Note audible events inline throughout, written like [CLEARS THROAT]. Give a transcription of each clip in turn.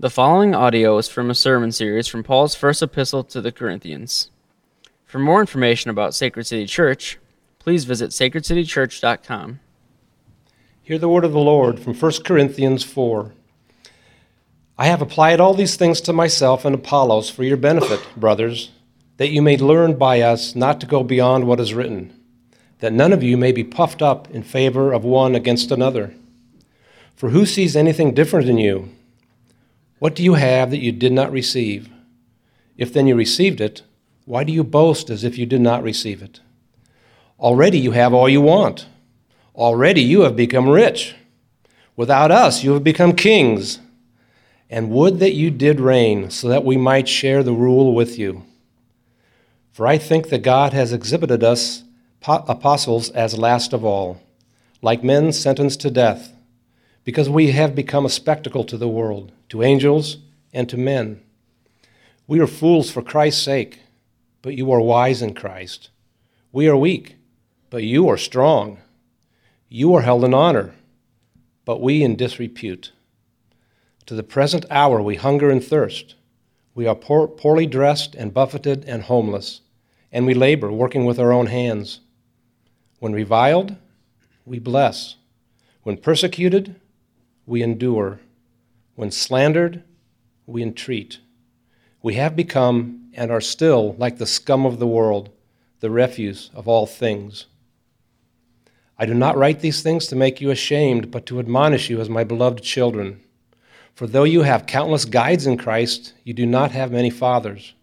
The following audio is from a sermon series from Paul's first epistle to the Corinthians. For more information about Sacred City Church, please visit sacredcitychurch.com. Hear the word of the Lord from 1 Corinthians 4. I have applied all these things to myself and Apollos for your benefit, brothers, that you may learn by us not to go beyond what is written, that none of you may be puffed up in favor of one against another. For who sees anything different in you? What do you have that you did not receive? If then you received it, why do you boast as if you did not receive it? Already you have all you want. Already you have become rich. Without us, you have become kings. And would that you did reign, so that we might share the rule with you. For I think that God has exhibited us apostles as last of all, like men sentenced to death, because we have become a spectacle to the world to angels, and to men. We are fools for Christ's sake, but you are wise in Christ. We are weak, but you are strong. You are held in honor, but we in disrepute. To the present hour we hunger and thirst. We are poor, poorly dressed and buffeted and homeless, and we labor, working with our own hands. When reviled, we bless. When persecuted, we endure. When slandered, we entreat. We have become and are still like the scum of the world, the refuse of all things. I do not write these things to make you ashamed, but to admonish you as my beloved children. For though you have countless guides in Christ, you do not have many fathers.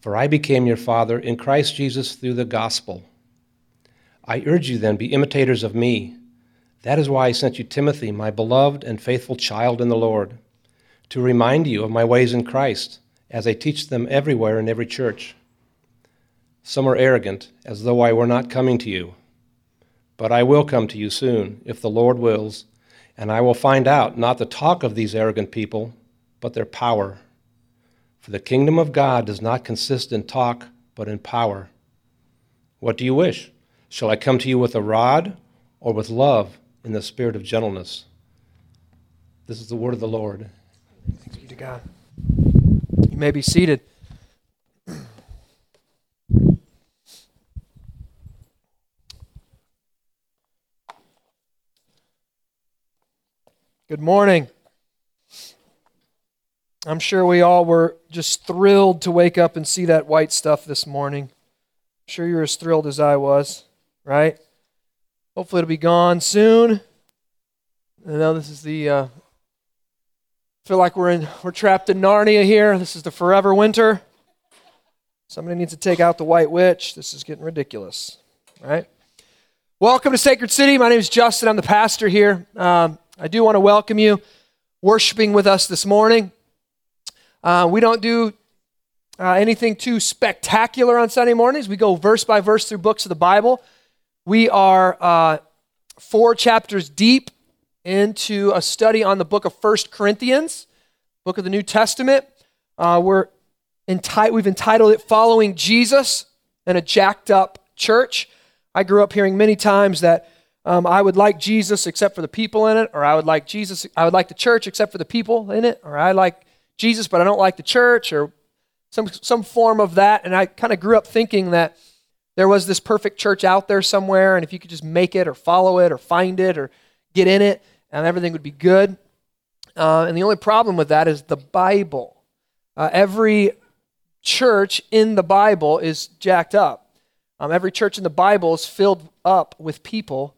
For I became your father in Christ Jesus through the gospel. I urge you then, be imitators of me that is why I sent you Timothy, my beloved and faithful child in the Lord, to remind you of my ways in Christ, as I teach them everywhere in every church. Some are arrogant, as though I were not coming to you. But I will come to you soon, if the Lord wills, and I will find out not the talk of these arrogant people, but their power. For the kingdom of God does not consist in talk, but in power. What do you wish? Shall I come to you with a rod or with love? In the spirit of gentleness. This is the word of the Lord. Thanks be to God. You may be seated. Good morning. I'm sure we all were just thrilled to wake up and see that white stuff this morning. I'm sure you're as thrilled as I was, right? Hopefully, it'll be gone soon. I know this is the. Uh, feel like we're in we're trapped in Narnia here. This is the forever winter. Somebody needs to take out the white witch. This is getting ridiculous, right? Welcome to Sacred City. My name is Justin. I'm the pastor here. Um, I do want to welcome you worshiping with us this morning. Uh, we don't do uh, anything too spectacular on Sunday mornings. We go verse by verse through books of the Bible. We are uh, four chapters deep into a study on the book of First Corinthians, book of the New Testament. Uh, we're enti- we've entitled it Following Jesus in a Jacked Up Church. I grew up hearing many times that um, I would like Jesus except for the people in it, or I would like Jesus, I would like the church except for the people in it, or I like Jesus but I don't like the church, or some, some form of that. And I kind of grew up thinking that there was this perfect church out there somewhere, and if you could just make it or follow it or find it or get in it, and everything would be good. Uh, and the only problem with that is the Bible. Uh, every church in the Bible is jacked up. Um, every church in the Bible is filled up with people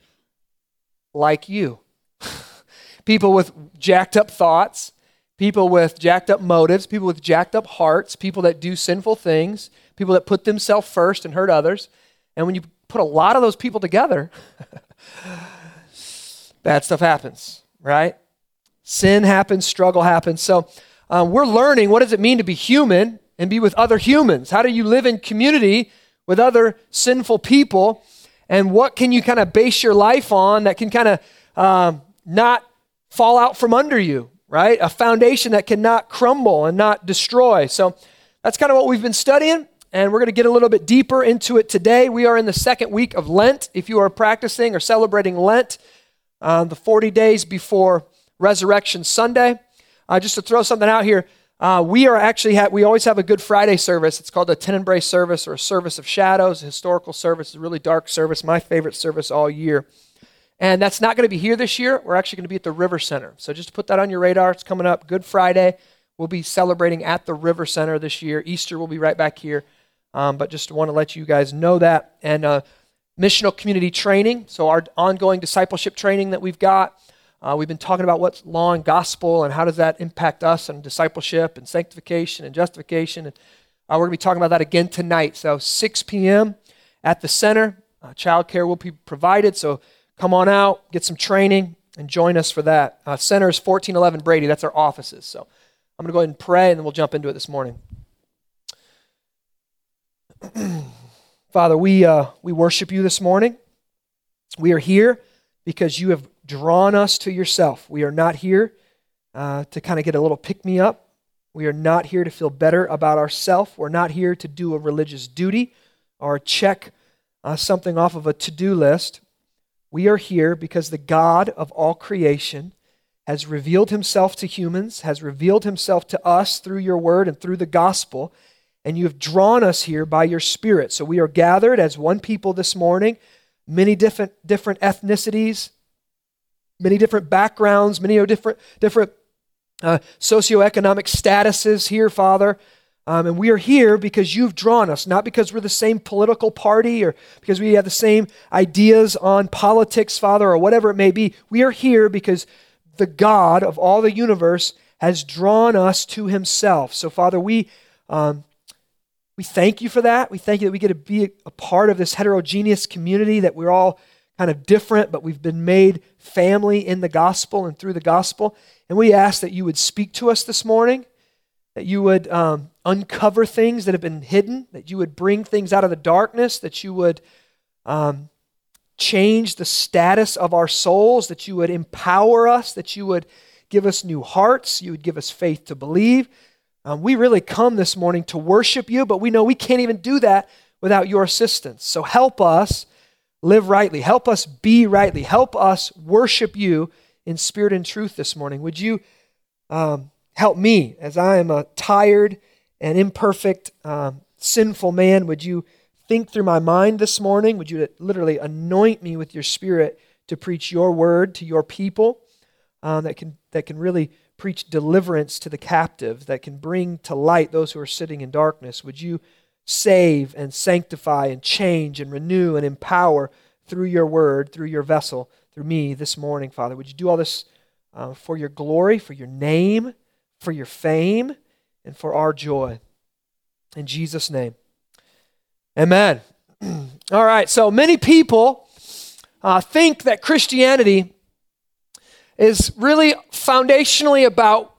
like you. [LAUGHS] people with jacked up thoughts, people with jacked up motives, people with jacked up hearts, people that do sinful things, people that put themselves first and hurt others. And when you put a lot of those people together, [LAUGHS] bad stuff happens, right? Sin happens, struggle happens. So um, we're learning what does it mean to be human and be with other humans? How do you live in community with other sinful people? And what can you kind of base your life on that can kind of um, not fall out from under you, right? A foundation that cannot crumble and not destroy. So that's kind of what we've been studying and we're going to get a little bit deeper into it today. We are in the second week of Lent. If you are practicing or celebrating Lent, uh, the 40 days before Resurrection Sunday, uh, just to throw something out here, uh, we are actually ha- we always have a Good Friday service. It's called a Tenebrae service or a service of shadows, a historical service, a really dark service, my favorite service all year. And that's not going to be here this year. We're actually going to be at the River Center. So just to put that on your radar. It's coming up Good Friday. We'll be celebrating at the River Center this year. Easter will be right back here. Um, but just want to let you guys know that. And uh, missional community training. So our ongoing discipleship training that we've got. Uh, we've been talking about what's law and gospel and how does that impact us and discipleship and sanctification and justification. And uh, we're going to be talking about that again tonight. So 6 p.m. at the center. Uh, childcare will be provided. So come on out, get some training, and join us for that. Uh, center is 1411 Brady. That's our offices. So I'm going to go ahead and pray, and then we'll jump into it this morning. [CLEARS THROAT] Father, we, uh, we worship you this morning. We are here because you have drawn us to yourself. We are not here uh, to kind of get a little pick me up. We are not here to feel better about ourselves. We're not here to do a religious duty or check uh, something off of a to do list. We are here because the God of all creation has revealed himself to humans, has revealed himself to us through your word and through the gospel, and you have drawn us here by your spirit. So we are gathered as one people this morning, many different, different ethnicities, many different backgrounds, many different, different uh, socioeconomic statuses here, Father. Um, and we are here because you've drawn us, not because we're the same political party or because we have the same ideas on politics, Father, or whatever it may be. We are here because the God of all the universe has drawn us to himself. So, Father, we. Um, we thank you for that. We thank you that we get to be a part of this heterogeneous community, that we're all kind of different, but we've been made family in the gospel and through the gospel. And we ask that you would speak to us this morning, that you would um, uncover things that have been hidden, that you would bring things out of the darkness, that you would um, change the status of our souls, that you would empower us, that you would give us new hearts, you would give us faith to believe. Um, we really come this morning to worship you, but we know we can't even do that without your assistance. So help us live rightly, help us be rightly, help us worship you in spirit and truth this morning. Would you um, help me as I am a tired, and imperfect, um, sinful man, would you think through my mind this morning? Would you literally anoint me with your spirit to preach your word to your people um, that, can, that can really preach deliverance to the captive, that can bring to light those who are sitting in darkness? Would you save and sanctify and change and renew and empower through your word, through your vessel, through me this morning, Father? Would you do all this uh, for your glory, for your name, for your fame? and for our joy. In Jesus' name. Amen. [CLEARS THROAT] All right, so many people uh, think that Christianity is really foundationally about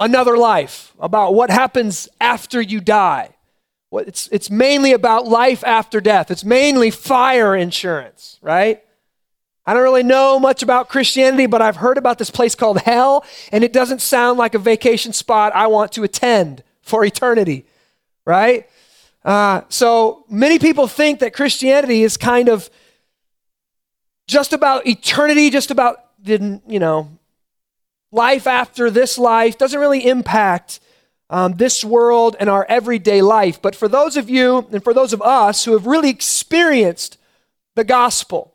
another life, about what happens after you die. It's, it's mainly about life after death. It's mainly fire insurance, right? I don't really know much about Christianity, but I've heard about this place called hell, and it doesn't sound like a vacation spot I want to attend for eternity, right? Uh, so many people think that Christianity is kind of just about eternity, just about the, you know, life after this life, doesn't really impact um, this world and our everyday life. But for those of you and for those of us who have really experienced the gospel,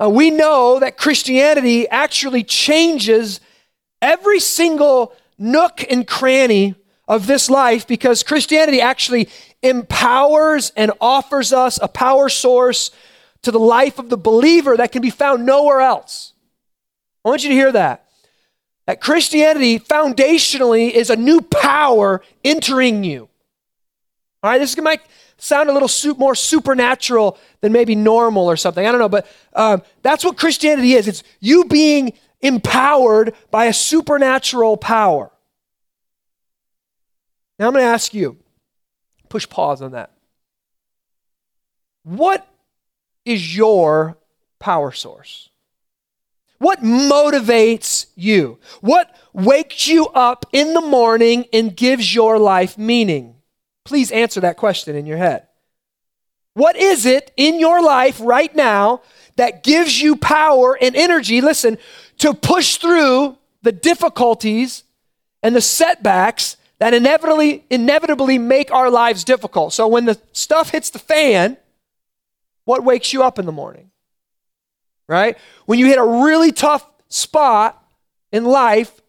uh, we know that Christianity actually changes every single nook and cranny of this life because Christianity actually empowers and offers us a power source to the life of the believer that can be found nowhere else. I want you to hear that. That Christianity foundationally is a new power entering you. All right, this might sound a little more supernatural than maybe normal or something. I don't know, but um, that's what Christianity is. It's you being empowered by a supernatural power. Now I'm going to ask you, push pause on that. What is your power source? What motivates you? What wakes you up in the morning and gives your life meaning? Please answer that question in your head. What is it in your life right now that gives you power and energy, listen, to push through the difficulties and the setbacks that inevitably inevitably make our lives difficult. So when the stuff hits the fan, what wakes you up in the morning? Right? When you hit a really tough spot in life,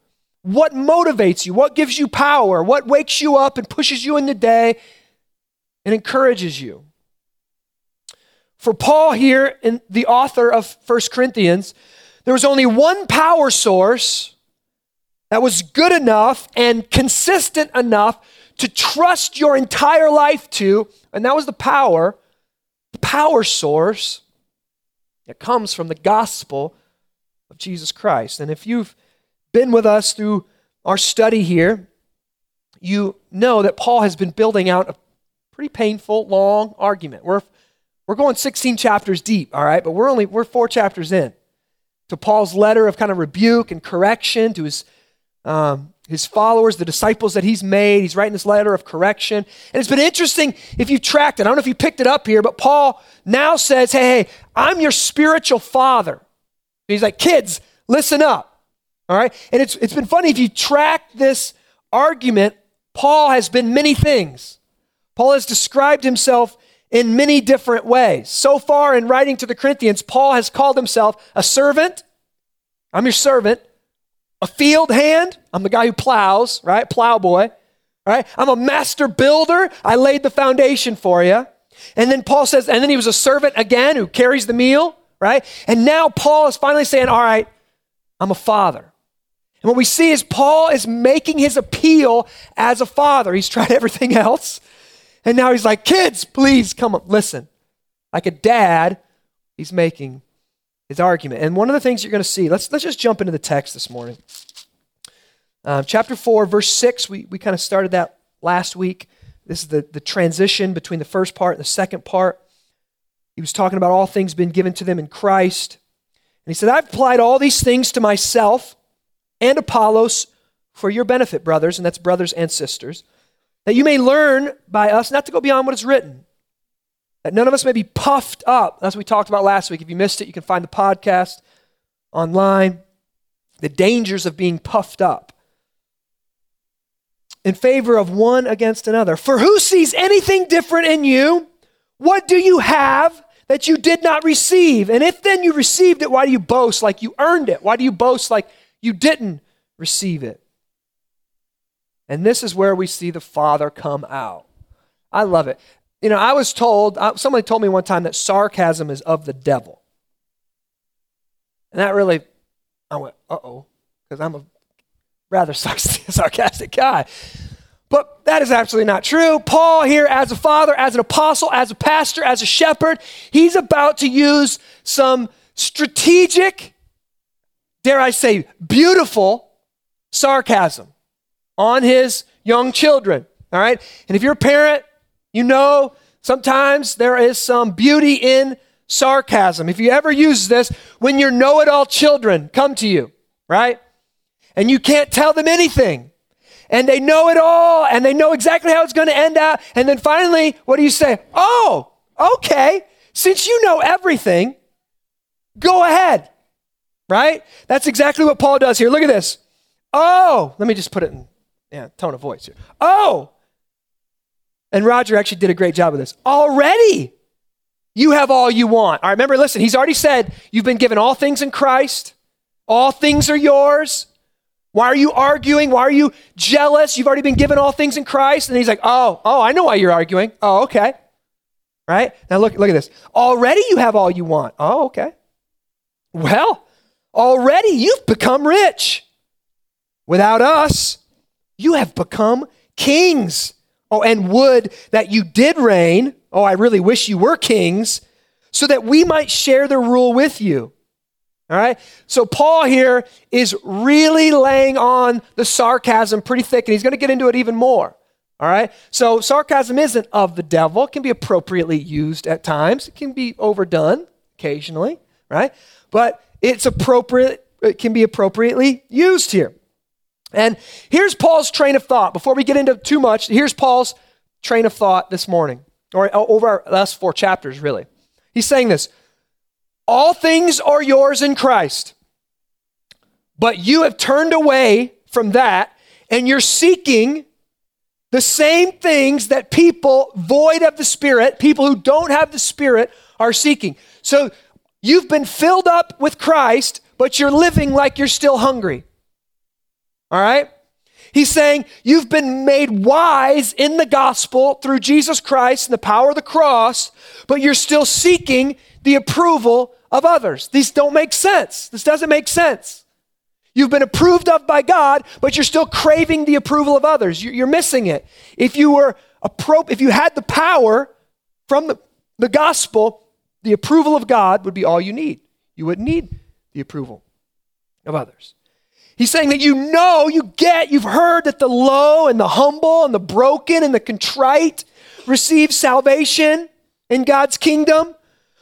what motivates you? What gives you power? What wakes you up and pushes you in the day and encourages you? For Paul here, in the author of First Corinthians, there was only one power source that was good enough and consistent enough to trust your entire life to, and that was the power, power source that comes from the gospel of Jesus Christ. And if you've been with us through our study here, you know that Paul has been building out a pretty painful, long argument. We're, we're going 16 chapters deep, all right, but we're only we're four chapters in to Paul's letter of kind of rebuke and correction to his um, his followers, the disciples that he's made. He's writing this letter of correction. And it's been interesting if you tracked it. I don't know if you picked it up here, but Paul now says, Hey, hey, I'm your spiritual father. He's like, Kids, listen up. All right? And it's, it's been funny if you track this argument, Paul has been many things. Paul has described himself in many different ways. So far in writing to the Corinthians, Paul has called himself a servant. I'm your servant. A field hand. I'm the guy who plows, right? Plowboy. Right? I'm a master builder. I laid the foundation for you. And then Paul says, and then he was a servant again who carries the meal, right? And now Paul is finally saying, all right, I'm a father. And what we see is Paul is making his appeal as a father. He's tried [LAUGHS] everything else. And now he's like, kids, please come up, listen. Like a dad, he's making his argument. And one of the things you're going to see, let's, let's just jump into the text this morning. Uh, chapter 4, verse 6, we, we kind of started that last week. This is the, the transition between the first part and the second part. He was talking about all things being given to them in Christ. And he said, I've applied all these things to myself and Apollos for your benefit, brothers, and that's brothers and sisters, that you may learn by us not to go beyond what is written, that none of us may be puffed up. As we talked about last week. If you missed it, you can find the podcast online. The dangers of being puffed up in favor of one against another. For who sees anything different in you? What do you have that you did not receive? And if then you received it, why do you boast like you earned it? Why do you boast like you didn't receive it. And this is where we see the Father come out. I love it. You know, I was told, somebody told me one time that sarcasm is of the devil. And that really, I went, uh oh, because I'm a rather [LAUGHS] sarcastic guy. But that is absolutely not true. Paul, here, as a father, as an apostle, as a pastor, as a shepherd, he's about to use some strategic dare I say, beautiful sarcasm on his young children. All right? And if you're a parent, you know sometimes there is some beauty in sarcasm. If you ever use this, when your know it all children come to you, right? And you can't tell them anything. And they know it all and they know exactly how it's going to end out. And then finally, what do you say? Oh, okay. Since you know everything, go ahead right? That's exactly what Paul does here. Look at this. Oh, let me just put it in yeah, tone of voice here. Oh, and Roger actually did a great job of this. Already, you have all you want. All right, remember, listen, he's already said you've been given all things in Christ, all things are yours. Why are you arguing? Why are you jealous? You've already been given all things in Christ. And he's like, oh, oh, I know why you're arguing. Oh, okay. Right? Now look, look at this. Already you have all you want. Oh, okay. Well, Already you've become rich. Without us, you have become kings. Oh, and would that you did reign. Oh, I really wish you were kings, so that we might share the rule with you. All right? So, Paul here is really laying on the sarcasm pretty thick, and he's going to get into it even more. All right? So, sarcasm isn't of the devil, it can be appropriately used at times, it can be overdone occasionally, right? But it's appropriate, it can be appropriately used here. And here's Paul's train of thought. Before we get into too much, here's Paul's train of thought this morning, or uh, over our last four chapters, really. He's saying this All things are yours in Christ. But you have turned away from that and you're seeking the same things that people void of the Spirit, people who don't have the Spirit, are seeking. So you've been filled up with Christ, but you're living like you're still hungry. All right? He's saying you've been made wise in the gospel through Jesus Christ and the power of the cross, but you're still seeking the approval of others. These don't make sense. This doesn't make sense. You've been approved of by God, but you're still craving the approval of others. You're missing it. If you were appro- if you had the power from the, the gospel, the approval of God would be all you need. You wouldn't need the approval of others. He's saying that you know, you get, you've heard that the low and the humble and the broken and the contrite receive salvation in God's kingdom,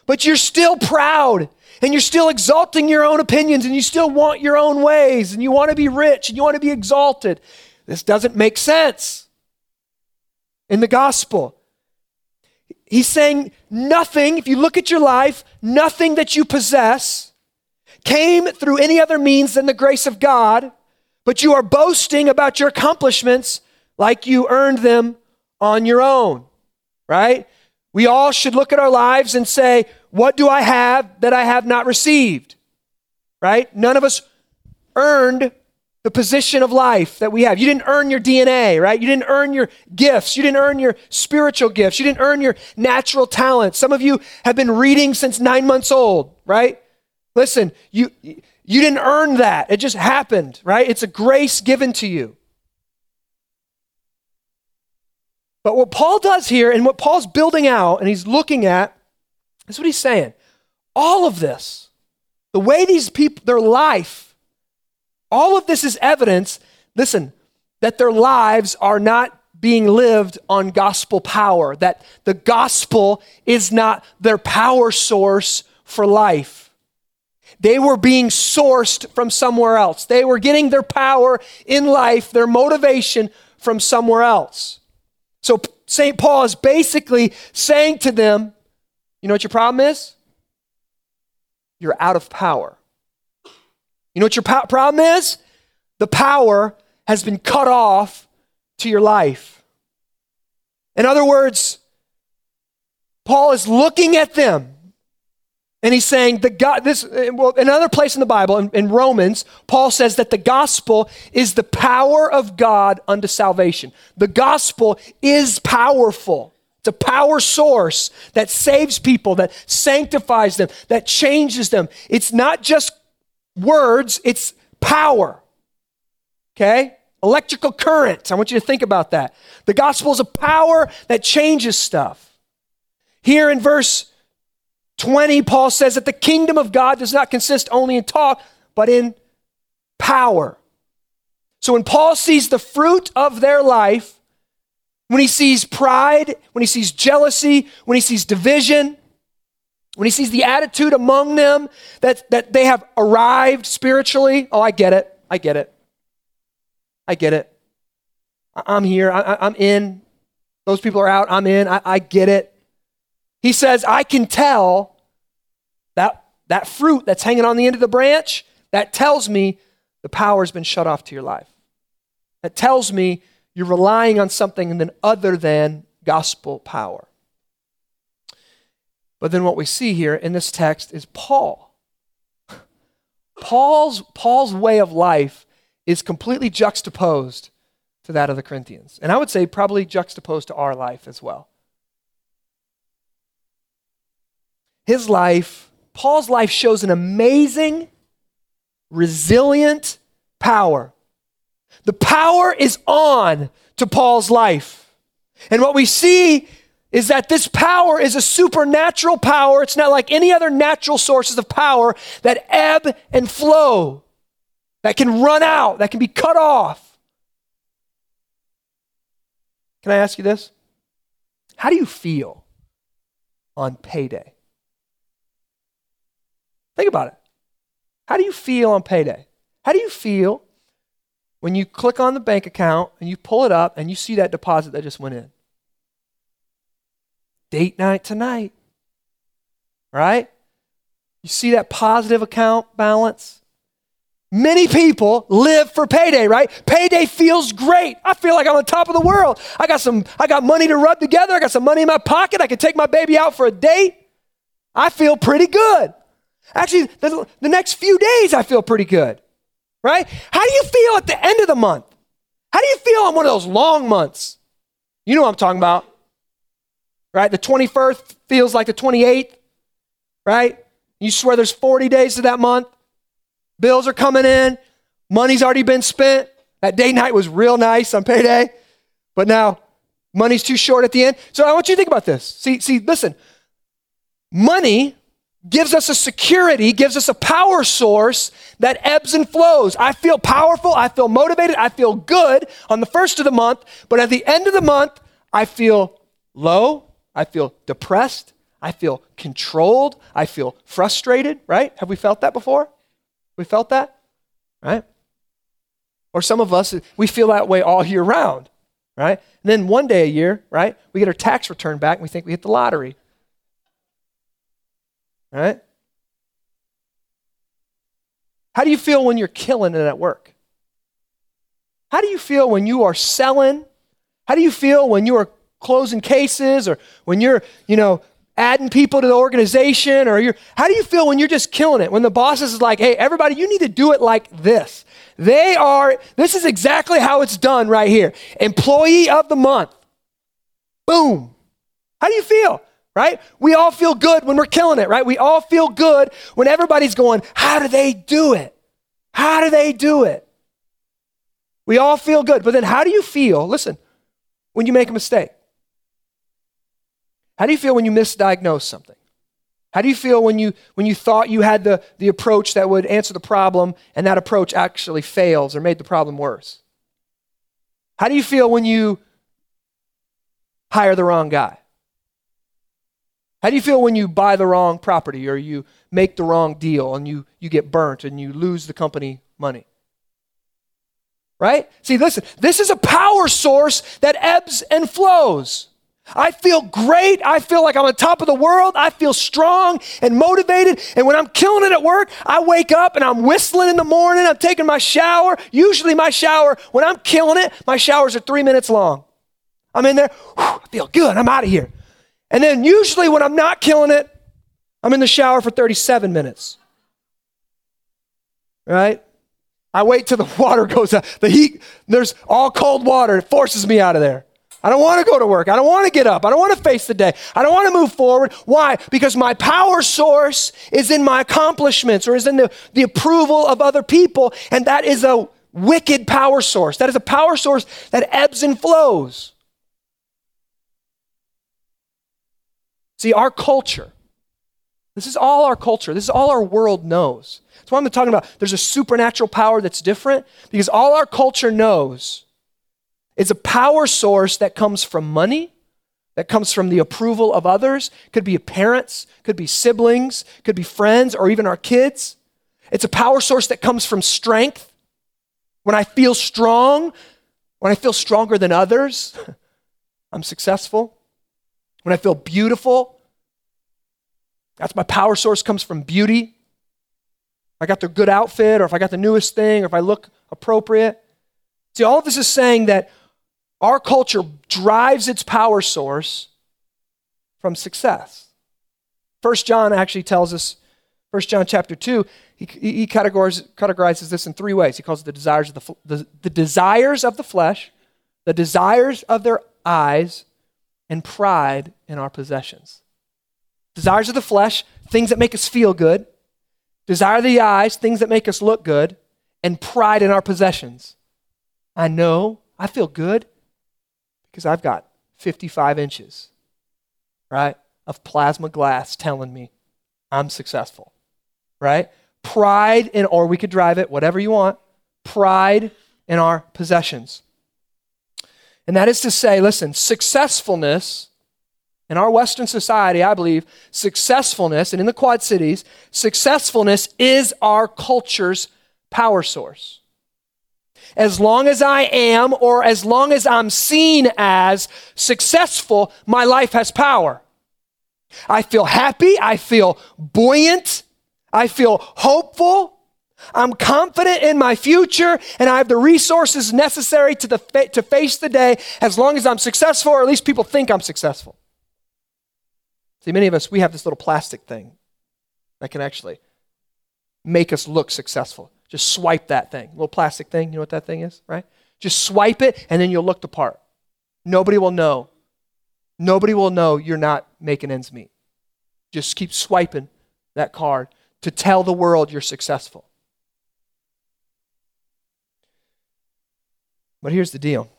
but you're still proud and you're still exalting your own opinions and you still want your own ways and you want to be rich and you want to be exalted. This doesn't make sense in the gospel. He's saying nothing, if you look at your life, nothing that you possess came through any other means than the grace of God, but you are boasting about your accomplishments like you earned them on your own, right? We all should look at our lives and say, What do I have that I have not received? Right? None of us earned the position of life that we have. You didn't earn your DNA, right? You didn't earn your gifts. You didn't earn your spiritual gifts. You didn't earn your natural talents. Some of you have been reading since nine months old, right? Listen, you, you didn't earn that. It just happened, right? It's a grace given to you. But what Paul does here and what Paul's building out and he's looking at is what he's saying. All of this, the way these people, their life, all of this is evidence, listen, that their lives are not being lived on gospel power, that the gospel is not their power source for life. They were being sourced from somewhere else. They were getting their power in life, their motivation from somewhere else. So St. Paul is basically saying to them, you know what your problem is? You're out of power. You know what your po- problem is? The power has been cut off to your life. In other words, Paul is looking at them and he's saying the God, this, eh, well, another place in the Bible, in, in, Romans, Paul says that the gospel is the power of God unto salvation. The gospel is powerful. It's a power source that saves people, that sanctifies them, that changes them. It's not just words, it's power. Okay? Electrical current. I want you to think about that. The gospel is a power that changes stuff. Here in verse 20, Paul says that the kingdom of God does not consist only in talk, but in power. So when Paul sees the fruit of their life, when he sees pride, when he sees jealousy, when he sees division, when he sees the attitude among them that, that they have arrived spiritually, oh, I get it. I get it. I get it. I'm here. I, am in. Those people are out. I'm in. I, I get it. He says, I can tell that, that fruit that's hanging on the end of the branch, that tells me the power has been shut off to your life. That tells me you're relying on something other than gospel power. But then what we see here in this text is Paul. [LAUGHS] Paul's, Paul's way of life is completely juxtaposed to that of the Corinthians. And I would say probably juxtaposed to our life as well. His life, Paul's life shows an amazing, resilient power. The power is on to Paul's life. And what we see is that this power is a supernatural power. It's not like any other natural sources of power that ebb and flow, that can run out, that can be cut off. Can I ask you this? How do you feel on payday? Think about it. How do you feel on payday? How do you feel when you click on the bank account and you pull it up and you see that deposit that just went in? Date night tonight. Right? You see that positive account balance? Many people live for payday, right? Payday feels great. I feel like I'm on top of the world. I got some I got money to rub together. I got some money in my pocket. I can take my baby out for a date. I feel pretty good. Actually, the, the next few days I feel pretty good. Right? How do you feel at the end of the month? How do you feel on one of those long months? You know what I'm talking about. Right? The 21st feels like the 28th, right? You swear there's 40 days to that month. Bills are coming in. Money's already been spent. That day night was real nice on payday. But now money's too short at the end. So I want you to think about this. See, see, listen. Money gives us a security, gives us a power source that ebbs and flows. I feel powerful, I feel motivated, I feel good on the first of the month, but at the end of the month, I feel low, I feel depressed, I feel controlled, I feel frustrated, right? Have we felt that before? We felt that? Right? Or some of us, we feel that way all year round, right? And then one day a year, right, we get our tax return back and we think we hit the lottery. Right? How do you feel when you're killing it at work? How do you feel when you are selling? How do you feel when you are closing cases or when you're, you know, adding people to the organization or you're how do you feel when you're just killing it when the boss is like hey everybody you need to do it like this they are this is exactly how it's done right here employee of the month boom how do you feel right we all feel good when we're killing it right we all feel good when everybody's going how do they do it how do they do it we all feel good but then how do you feel listen when you make a mistake how do you feel when you misdiagnose something? How do you feel when you, when you thought you had the, the approach that would answer the problem and that approach actually fails or made the problem worse? How do you feel when you hire the wrong guy? How do you feel when you buy the wrong property or you make the wrong deal and you, you get burnt and you lose the company money? Right? See, listen, this is a power source that ebbs and flows. I feel great. I feel like I'm on top of the world. I feel strong and motivated. And when I'm killing it at work, I wake up and I'm whistling in the morning. I'm taking my shower. Usually, my shower, when I'm killing it, my showers are three minutes long. I'm in there. Whew, I feel good. I'm out of here. And then, usually, when I'm not killing it, I'm in the shower for 37 minutes. Right? I wait till the [LAUGHS] water goes out. The heat, there's all cold water. It forces me out of there. I don't want to go to work. I don't want to get up. I don't want to face the day. I don't want to move forward. Why? Because my power source is in my accomplishments or is in the, the approval of other people. And that is a wicked power source. That is a power source that ebbs and flows. See, our culture, this is all our culture, this is all our world knows. That's why I'm talking about there's a supernatural power that's different because all our culture knows is a power source that comes from money, that comes from the approval of others. Could be parents, could be siblings, could be friends, or even our kids. It's a power source that comes from strength. When I feel strong, when I feel stronger than others, [LAUGHS] I'm successful. When I feel beautiful, that's my power source comes from beauty. I got the good outfit, or if I got the newest thing, or if I look appropriate. See, all of this is saying that our culture drives its power source from success. First John actually tells us, First John chapter 2, he, he categorizes, categorizes this in three ways. He calls it the desires of the, the, the desires of the flesh, the desires of their eyes, and pride in our possessions. Desires of the flesh, things that make us feel good. Desire of the eyes, things that make us look good. And pride in our possessions. I know, I feel good because I've got 55 inches, right, of plasma glass telling me I'm successful, right? Pride in, or we could drive it, whatever you want, pride in our possessions. And that is to say, listen, successfulness in our Western society, I believe, successfulness, and in the Quad Cities, successfulness is our culture's power source as long as I am or as long as I'm seen as successful, my life has power. I feel happy. I feel buoyant. I feel hopeful. I'm confident in my future and I have the resources necessary to, the to face the day as long as I'm successful, or at least people think I'm successful. See, many of us, we have this little plastic thing that can actually make us look successful. Just swipe that thing, little plastic thing. You know what that thing is, right? Just swipe it and then you'll look the part. Nobody will know. Nobody will know you're not making ends meet. Just keep swiping that card to tell the world you're successful. But here's the deal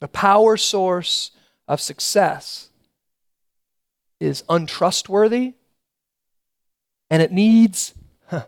the power source of success is untrustworthy and it needs, huh,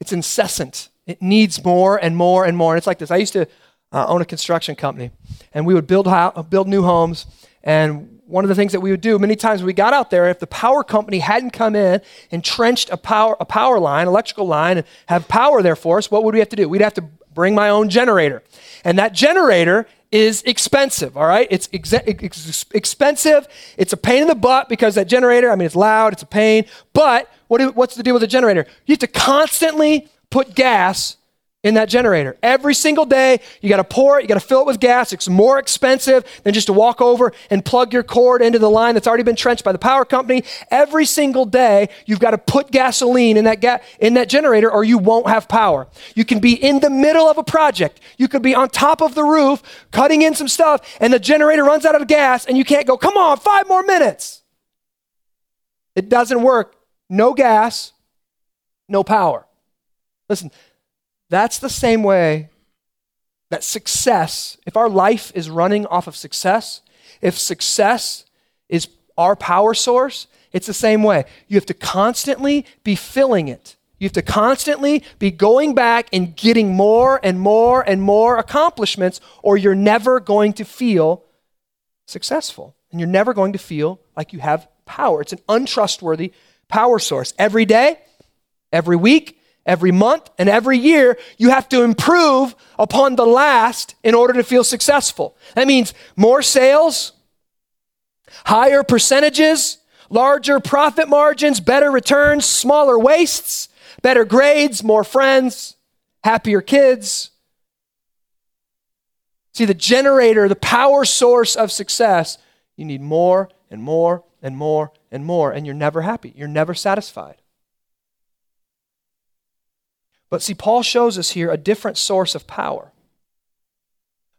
it's incessant. It needs more and more and more. And it's like this. I used to uh, own a construction company, and we would build, ho- build new homes. And one of the things that we would do many times we got out there, if the power company hadn't come in and trenched a power, a power line, electrical line, and have power there for us, what would we have to do? We'd have to bring my own generator. And that generator is expensive, all right? It's, ex- it's expensive. It's a pain in the butt because that generator, I mean, it's loud, it's a pain. But what do, what's the deal with the generator? You have to constantly put gas in that generator. Every single day, you got to pour it, you got to fill it with gas. It's more expensive than just to walk over and plug your cord into the line that's already been trenched by the power company. Every single day, you've got to put gasoline in that ga- in that generator or you won't have power. You can be in the middle of a project. You could be on top of the roof cutting in some stuff and the generator runs out of gas and you can't go, "Come on, 5 more minutes." It doesn't work. No gas, no power. Listen, that's the same way that success, if our life is running off of success, if success is our power source, it's the same way. You have to constantly be filling it. You have to constantly be going back and getting more and more and more accomplishments, or you're never going to feel successful. And you're never going to feel like you have power. It's an untrustworthy power source. Every day, every week, every month, and every year, you have to improve upon the last in order to feel successful. That means more sales, higher percentages, larger profit margins, better returns, smaller wastes, better grades, more friends, happier kids. See, the generator, the power source of success, you need more and more and more and more, and you're never happy. You're never satisfied. But see, Paul shows us here a different source of power.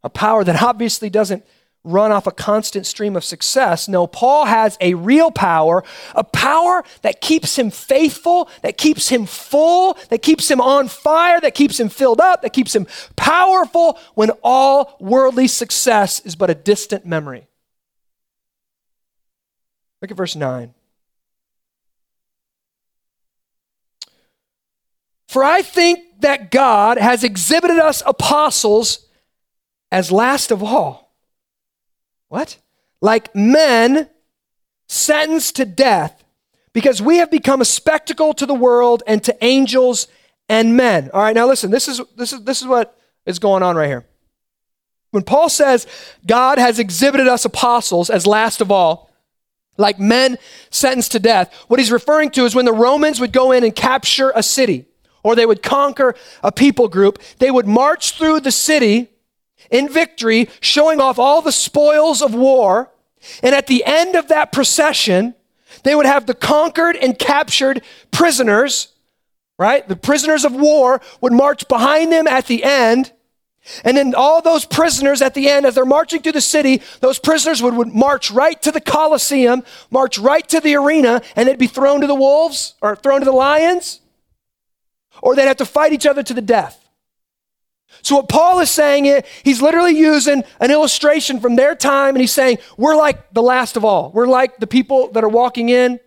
A power that obviously doesn't run off a constant stream of success. No, Paul has a real power, a power that keeps him faithful, that keeps him full, that keeps him on fire, that keeps him filled up, that keeps him powerful when all worldly success is but a distant memory. Look at verse 9. For I think that God has exhibited us apostles as last of all. What? Like men sentenced to death because we have become a spectacle to the world and to angels and men. All right, now listen, this is this is this is what is going on right here. When Paul says God has exhibited us apostles as last of all, like men sentenced to death, what he's referring to is when the Romans would go in and capture a city or they would conquer a people group, they would march through the city in victory, showing off all the spoils of war. And at the end of that procession, they would have the conquered and captured prisoners, right? The prisoners of war would march behind them at the end. And then all those prisoners at the end, as they're marching through the city, those prisoners would, would march right to the Colosseum, march right to the arena, and they'd be thrown to the wolves or thrown to the lions or they'd have to fight each other to the death. So, what Paul is saying he's literally using an illustration from their time, and he's saying, We're like the last of all. We're like the people that are walking in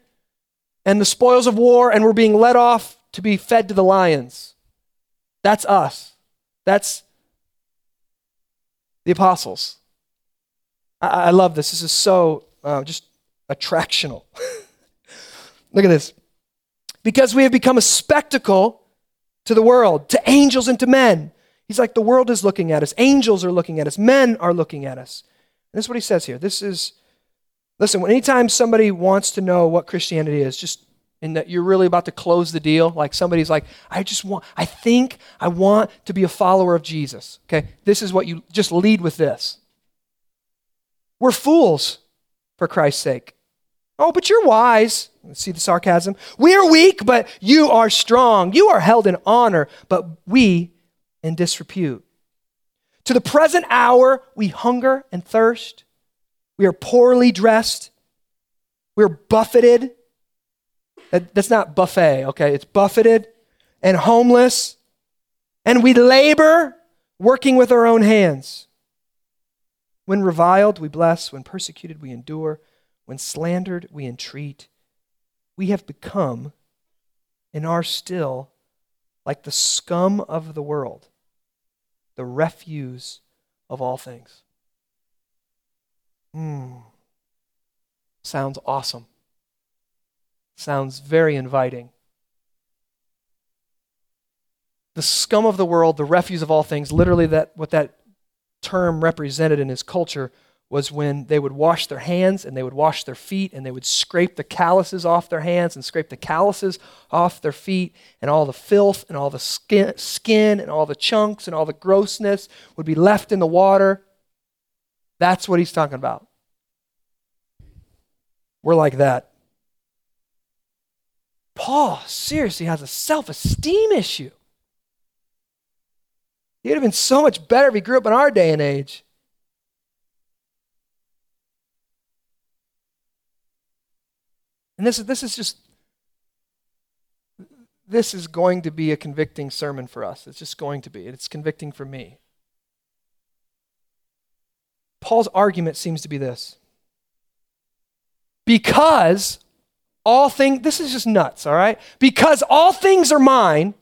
and the spoils of war, and we're being led off to be fed to the lions. That's us. That's the apostles. I, I love this. This is so uh, just attractional. [LAUGHS] Look at this. Because we have become a spectacle to the world, to angels and to men. He's like, the world is looking at us. Angels are looking at us. Men are looking at us. And this is what he says here. This is, listen, anytime somebody wants to know what Christianity is, just and that you're really about to close the deal, like somebody's like, I just want, I think I want to be a follower of Jesus. Okay, this is what you just lead with this. We're fools for Christ's sake. Oh, but you're wise. See the sarcasm? We are weak, but you are strong. You are held in honor, but we in disrepute. To the present hour, we hunger and thirst. We are poorly dressed. We're buffeted. That, that's not buffet, okay? It's buffeted and homeless. And we labor working with our own hands. When reviled, we bless. When persecuted, we endure. When slandered, we entreat. We have become and are still like the scum of the world, the refuse of all things. Hmm. Sounds awesome. Sounds very inviting. The scum of the world, the refuse of all things, literally that what that term represented in his culture was when they would wash their hands and they would wash their feet and they would scrape the calluses off their hands and scrape the calluses off their feet and all the filth and all the skin, skin and all the chunks and all the grossness would be left in the water. That's what he's talking about. We're like that. Paul seriously has a self esteem issue. He would have been so much better if he grew up in our day and age. And this is, this is just, this is going to be a convicting sermon for us. It's just going to be. It's convicting for me. Paul's argument seems to be this because all things, this is just nuts, all right? Because all things are mine,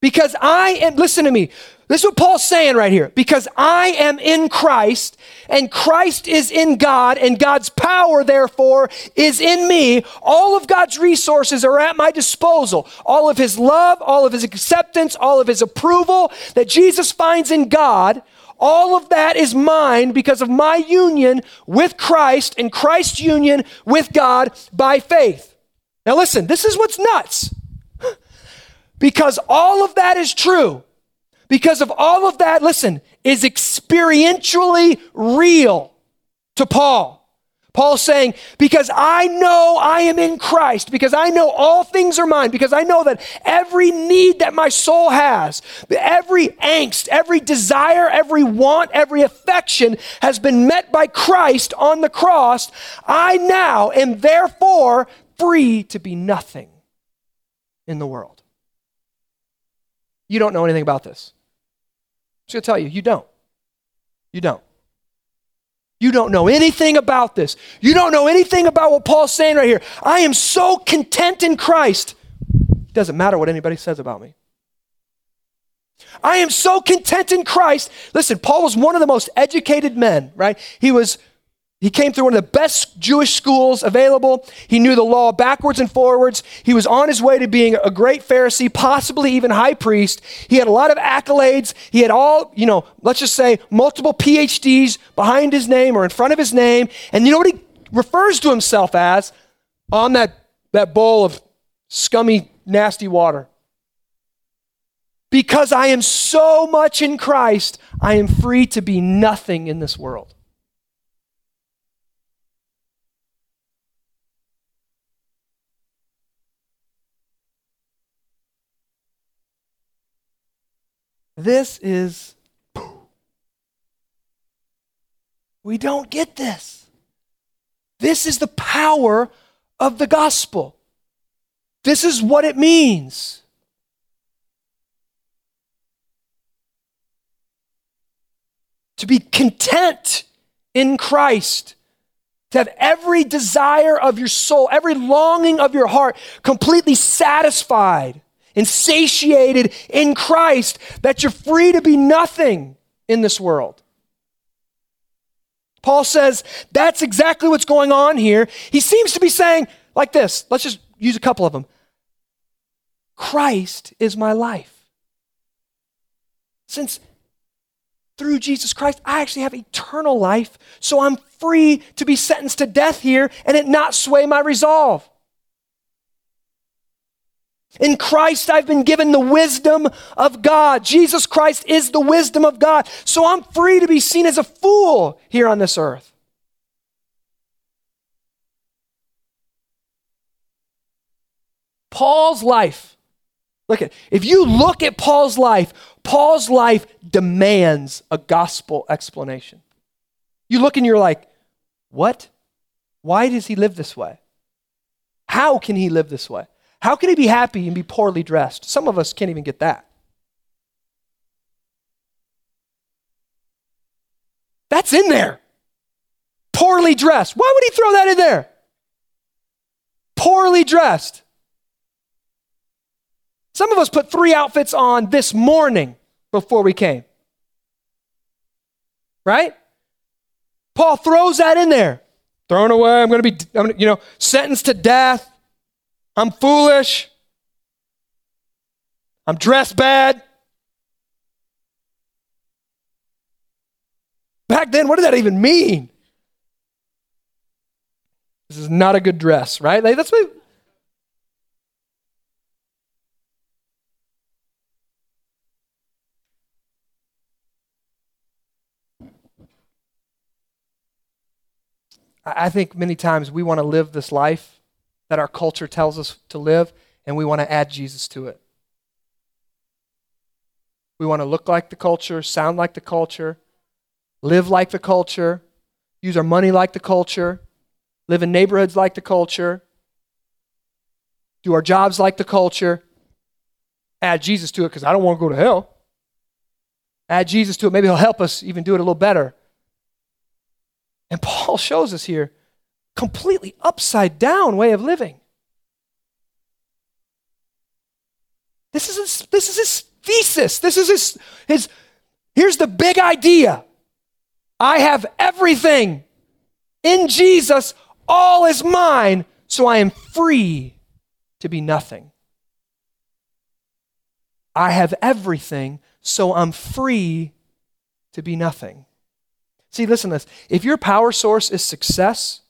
because I am, listen to me. This is what Paul's saying right here. Because I am in Christ and Christ is in God and God's power, therefore, is in me. All of God's resources are at my disposal. All of his love, all of his acceptance, all of his approval that Jesus finds in God. All of that is mine because of my union with Christ and Christ's union with God by faith. Now, listen, this is what's nuts. [LAUGHS] Because all of that is true, because of all of that, listen, is experientially real to Paul. Paul's saying, because I know I am in Christ, because I know all things are mine, because I know that every need that my soul has, every angst, every desire, every want, every affection has been met by Christ on the cross, I now am therefore free to be nothing in the world. You don't know anything about this. Just going to tell you, you don't. You don't. You don't know anything about this. You don't know anything about what Paul's saying right here. I am so content in Christ. It doesn't matter what anybody says about me. I am so content in Christ. Listen, Paul was one of the most educated men, right? He was he came through one of the best Jewish schools available. He knew the law backwards and forwards. He was on his way to being a great Pharisee, possibly even high priest. He had a lot of accolades. He had all, you know, let's just say multiple PhDs behind his name or in front of his name. And you know what he refers to himself as on that, that bowl of scummy, nasty water? Because I am so much in Christ, I am free to be nothing in this world. This is. We don't get this. This is the power of the gospel. This is what it means. To be content in Christ, to have every desire of your soul, every longing of your heart completely satisfied and satiated in Christ that you're free to be nothing in this world. Paul says that's exactly what's going on here. He seems to be saying, like this, let's just use a couple of them Christ is my life. Since through Jesus Christ, I actually have eternal life, so I'm free to be sentenced to death here and it not sway my resolve. In Christ, I've been given the wisdom of God. Jesus Christ is the wisdom of God. So I'm free to be seen as a fool here on this earth. Paul's life. Look at if you look at Paul's life, Paul's life demands a gospel explanation. You look and you're like, what? Why does he live this way? How can he live this way? How can he be happy and be poorly dressed? Some of us can't even get that. That's in there. Poorly dressed. Why would he throw that in there? Poorly dressed. Some of us put three outfits on this morning before we came. Right? Paul throws that in there. Thrown away. I'm going to be, I'm, you know, sentenced to death. I'm foolish. I'm dressed bad. Back then, what did that even mean? This is not a good dress, right? Like, that's what. I think many times we want to live this life that our culture tells us to live, and we want to add Jesus to it. We want to look like the culture, sound like the culture, live like the culture, use our money like the culture, live in neighborhoods like the culture, do our jobs like the culture, add Jesus to it because I don't want to go to hell. Add Jesus to it. Maybe he'll help us even do it a little better. And Paul [LAUGHS] shows us here completely upside down way of living. This is his, this is his thesis. This is his, his here's the big idea. I have everything in Jesus, all is mine, so I am free to be nothing. I have everything, so I'm free to be nothing. See, listen to this. If your power source is success,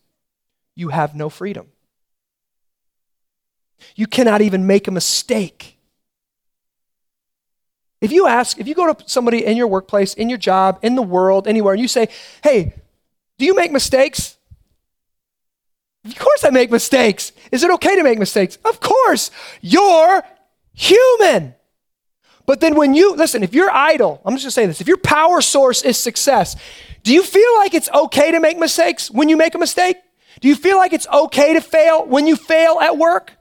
you have no freedom. You cannot even make a mistake. If you ask, if you go to somebody in your workplace, in your job, in the world, anywhere, and you say, hey, do you make mistakes? Of course I make mistakes. Is it okay to make mistakes? Of course. You're human. But then when you, listen, if you're idle, I'm just gonna say this, if your power source is success, do you feel like it's okay to make mistakes when you make a mistake? Do you feel like it's okay to fail when you fail at work?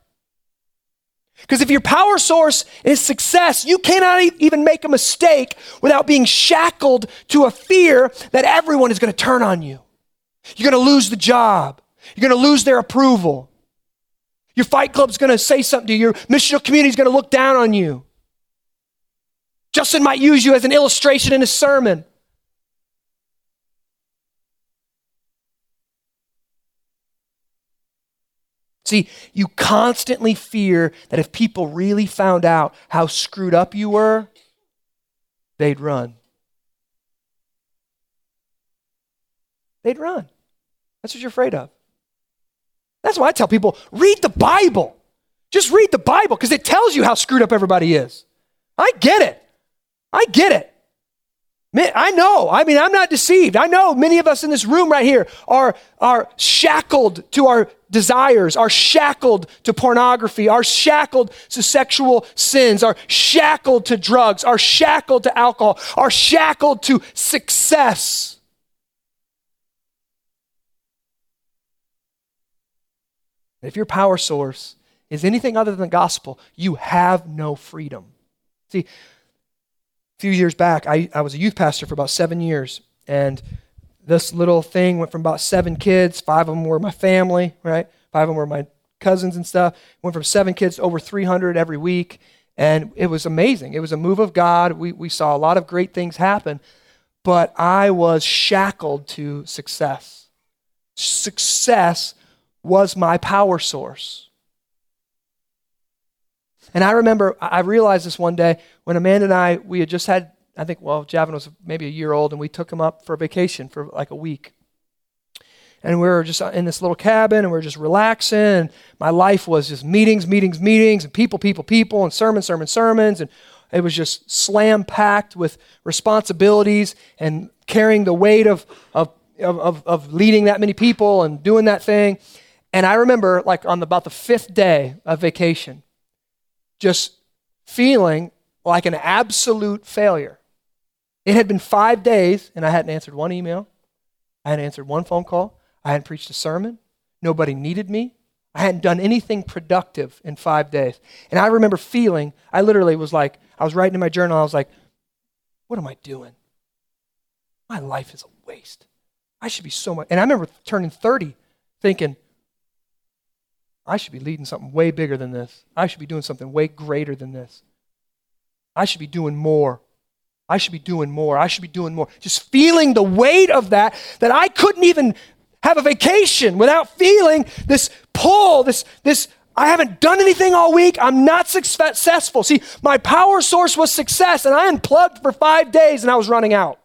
Because if your power source is success, you cannot even make a mistake without being shackled to a fear that everyone is going to turn on you. You're going to lose the job. You're going to lose their approval. Your fight club's going to say something to you. Your missional community is going to look down on you. Justin might use you as an illustration in his sermon. See, you constantly fear that if people really found out how screwed up you were, they'd run. They'd run. That's what you're afraid of. That's why I tell people read the Bible. Just read the Bible because it tells you how screwed up everybody is. I get it. I get it. I know. I mean, I'm not deceived. I know many of us in this room right here are, are shackled to our desires, are shackled to pornography, are shackled to sexual sins, are shackled to drugs, are shackled to alcohol, are shackled to success. If your power source is anything other than the gospel, you have no freedom. See, few years back, I, I was a youth pastor for about seven years. And this little thing went from about seven kids, five of them were my family, right? Five of them were my cousins and stuff. Went from seven kids to over 300 every week. And it was amazing. It was a move of God. We, we saw a lot of great things happen. But I was shackled to success. Success was my power source. And I remember, I realized this one day when Amanda and I, we had just had, I think, well, Javin was maybe a year old, and we took him up for a vacation for like a week. and we were just in this little cabin and we were just relaxing. And my life was just meetings, meetings, meetings, and people, people, people, and sermons, sermons, sermons. And it was just slam packed with responsibilities and carrying the weight of, of, of, of leading that many people and doing that thing. And I remember, like, on the, about the fifth day of vacation, just feeling like an absolute failure. It had been five days, and I hadn't answered one email. I hadn't answered one phone call. I hadn't preached a sermon. Nobody needed me. I hadn't done anything productive in five days. And I remember feeling, I literally was like, I was writing in my journal, I was like, what am I doing? My life is a waste. I should be so much. And I remember turning 30 thinking, I should be leading something way bigger than this. I should be doing something way greater than this. I should be doing more. I should be doing more. I should be doing more. Just feeling the weight of that, that I couldn't even have a vacation without feeling this pull, this, this, I haven't done anything all week. I'm not successful. See, my power source was success, and I unplugged for five days and I was running out.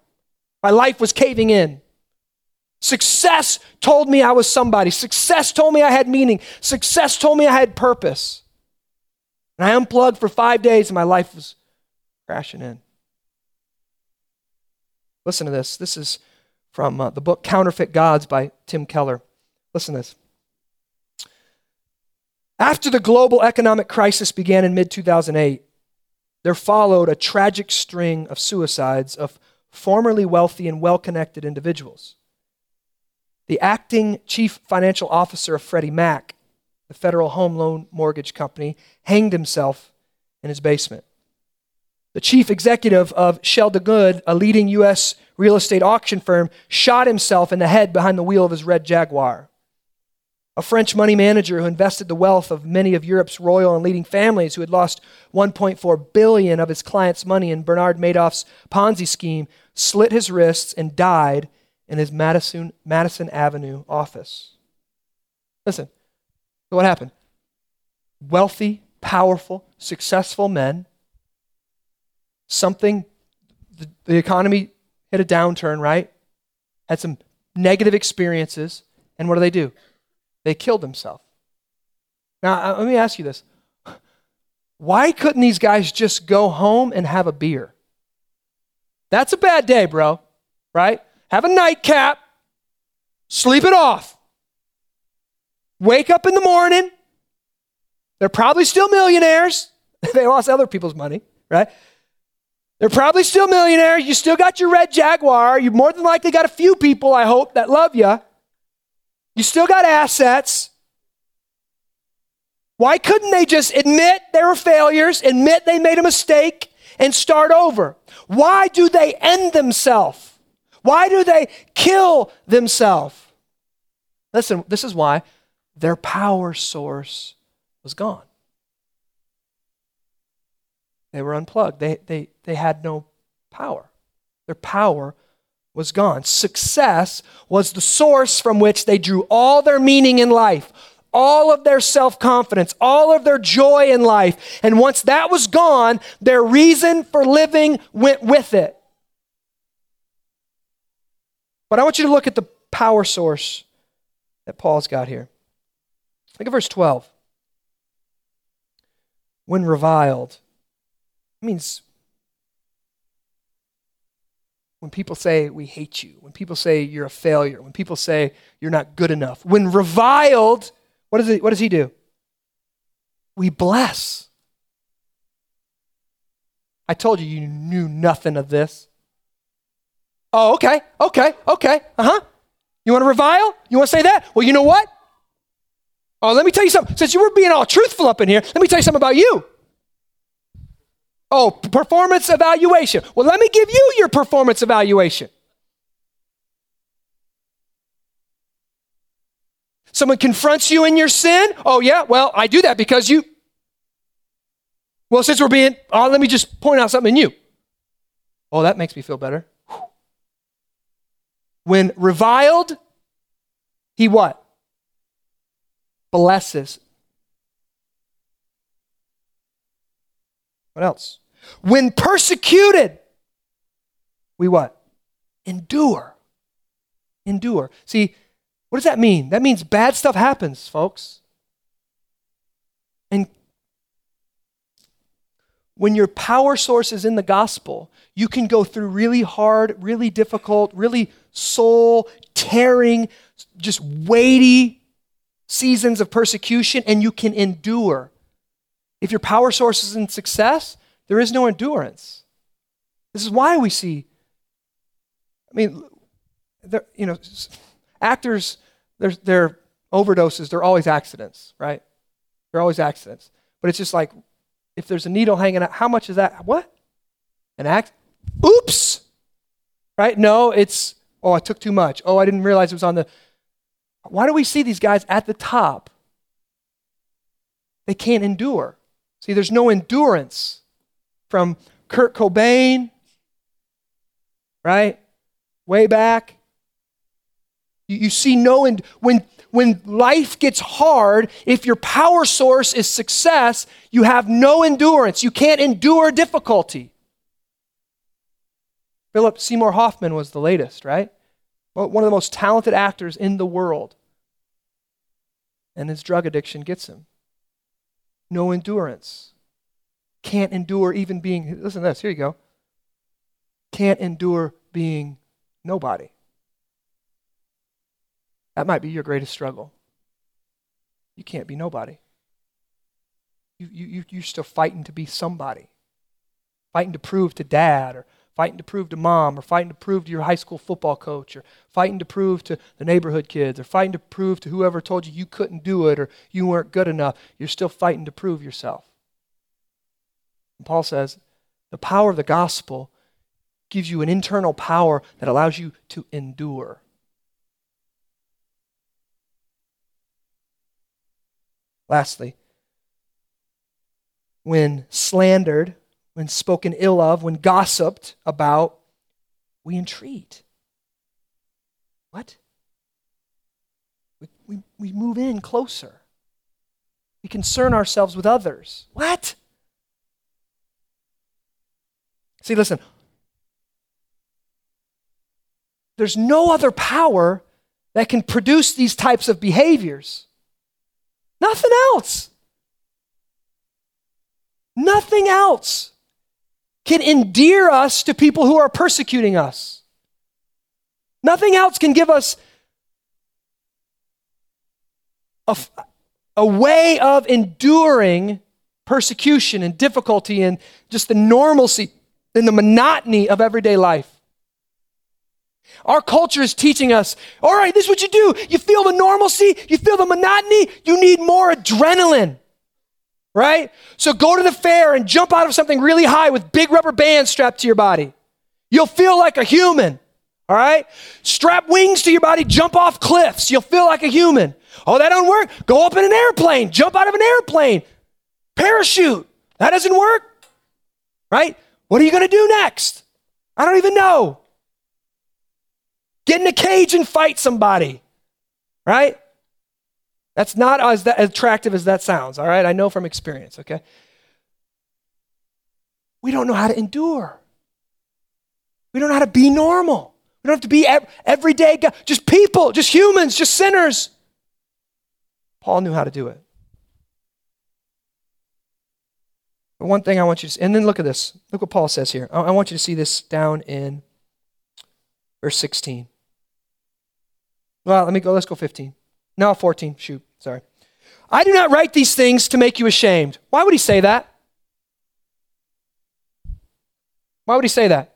My life was caving in. Success told me I was somebody. Success told me I had meaning. Success told me I had purpose. And I unplugged for five days and my life was crashing in. Listen to this. This is from uh, the book Counterfeit Gods by Tim Keller. Listen to this. After the global economic crisis began in mid 2008, there followed a tragic string of suicides of formerly wealthy and well connected individuals. The acting chief financial officer of Freddie Mac, the federal home loan mortgage company, hanged himself in his basement. The chief executive of Sheldon Good, a leading U.S. real estate auction firm, shot himself in the head behind the wheel of his red Jaguar. A French money manager who invested the wealth of many of Europe's royal and leading families, who had lost 1.4 billion of his clients' money in Bernard Madoff's Ponzi scheme, slit his wrists and died in his Madison, Madison Avenue office. Listen, what happened? Wealthy, powerful, successful men something, the, the economy hit a downturn, right? Had some negative experiences. And what do they do? They killed themselves. Now, uh, let me ask you this. Why couldn't these guys just go home and have a beer? That's a bad day, bro, right? Have a nightcap, sleep it off. Wake up in the morning. They're probably still millionaires. [LAUGHS] they lost other people's money, right? They're probably still millionaires. You still got your red Jaguar. You more than likely got a few people, I hope, that love you. You still got assets. Why couldn't they just admit they were failures, admit they made a mistake, and start over? Why do they end themselves? Why do they kill themselves? Listen, this is why their power source was gone. They were unplugged. They, they, they had no power. Their power was gone. Success was the source from which they drew all their meaning in life, all of their self confidence, all of their joy in life. And once that was gone, their reason for living went with it. But I want you to look at the power source that Paul's got here. Look at verse 12. When reviled, means when people say we hate you, when people say you're a failure, when people say you're not good enough, when reviled, what does, it, what does he do? We bless. I told you you knew nothing of this. Oh, okay, okay, okay, uh huh. You want to revile? You want to say that? Well, you know what? Oh, let me tell you something. Since you were being all truthful up in here, let me tell you something about you. Oh, performance evaluation. Well, let me give you your performance evaluation. Someone confronts you in your sin. Oh, yeah, well, I do that because you. Well, since we're being, oh, let me just point out something in you. Oh, that makes me feel better. When reviled, he what? Blesses. What else? When persecuted, we what? Endure. Endure. See, What does that mean? That means bad stuff happens, folks. And when your power source is in the gospel, you can go through really hard, really difficult, really soul tearing, just weighty seasons of persecution, and you can endure. If your power source is in success, there is no endurance. This is why we see, I mean, there, you know, actors, their, their overdoses, they're always accidents, right? They're always accidents. But it's just like, if there's a needle hanging out, how much is that? What? An act? Oops! Right? No, it's, oh, I took too much. Oh, I didn't realize it was on the. Why do we see these guys at the top? They can't endure. See, there's no endurance from Kurt Cobain, right? Way back. You, you see no end. When, when life gets hard, if your power source is success, you have no endurance. You can't endure difficulty. Philip Seymour Hoffman was the latest, right? One of the most talented actors in the world. And his drug addiction gets him. No endurance. Can't endure even being, listen to this, here you go. Can't endure being nobody. That might be your greatest struggle. You can't be nobody. You, you, you're still fighting to be somebody, fighting to prove to dad or fighting to prove to mom, or fighting to prove to your high school football coach, or fighting to prove to the neighborhood kids, or fighting to prove to whoever told you you couldn't do it or you weren't good enough. You're still fighting to prove yourself. And Paul says the power of the gospel gives you an internal power that allows you to endure. Lastly, when slandered, when spoken ill of, when gossiped about, we entreat. What? We, we, we move in closer. We concern ourselves with others. What? See, listen. There's no other power that can produce these types of behaviors. Nothing else. Nothing else can endear us to people who are persecuting us. Nothing else can give us a, a way of enduring persecution and difficulty and just the normalcy and the monotony of everyday life. Our culture is teaching us, all right, this is what you do. You feel the normalcy, you feel the monotony, you need more adrenaline right? So go to the fair and jump out of something really high with big rubber bands strapped to your body. You'll feel like a human, all right? Strap wings to your body, jump off cliffs. You'll feel like a human. Oh, that don't work? Go up in an airplane, jump out of an airplane, parachute. That doesn't work, right? What are you going to do next? I don't even know. Get in a cage and fight somebody, right? That's not as attractive as that sounds, all right? I know from experience, okay? We don't know how to endure. We don't know how to be normal. We don't have to be everyday, just people, just humans, just sinners. Paul knew how to do it. But one thing I want you to see, and then look at this. Look what Paul says here. I want you to see this down in verse 16. Well, let me go, let's go 15. No, 14. Shoot, sorry. I do not write these things to make you ashamed. Why would he say that? Why would he say that?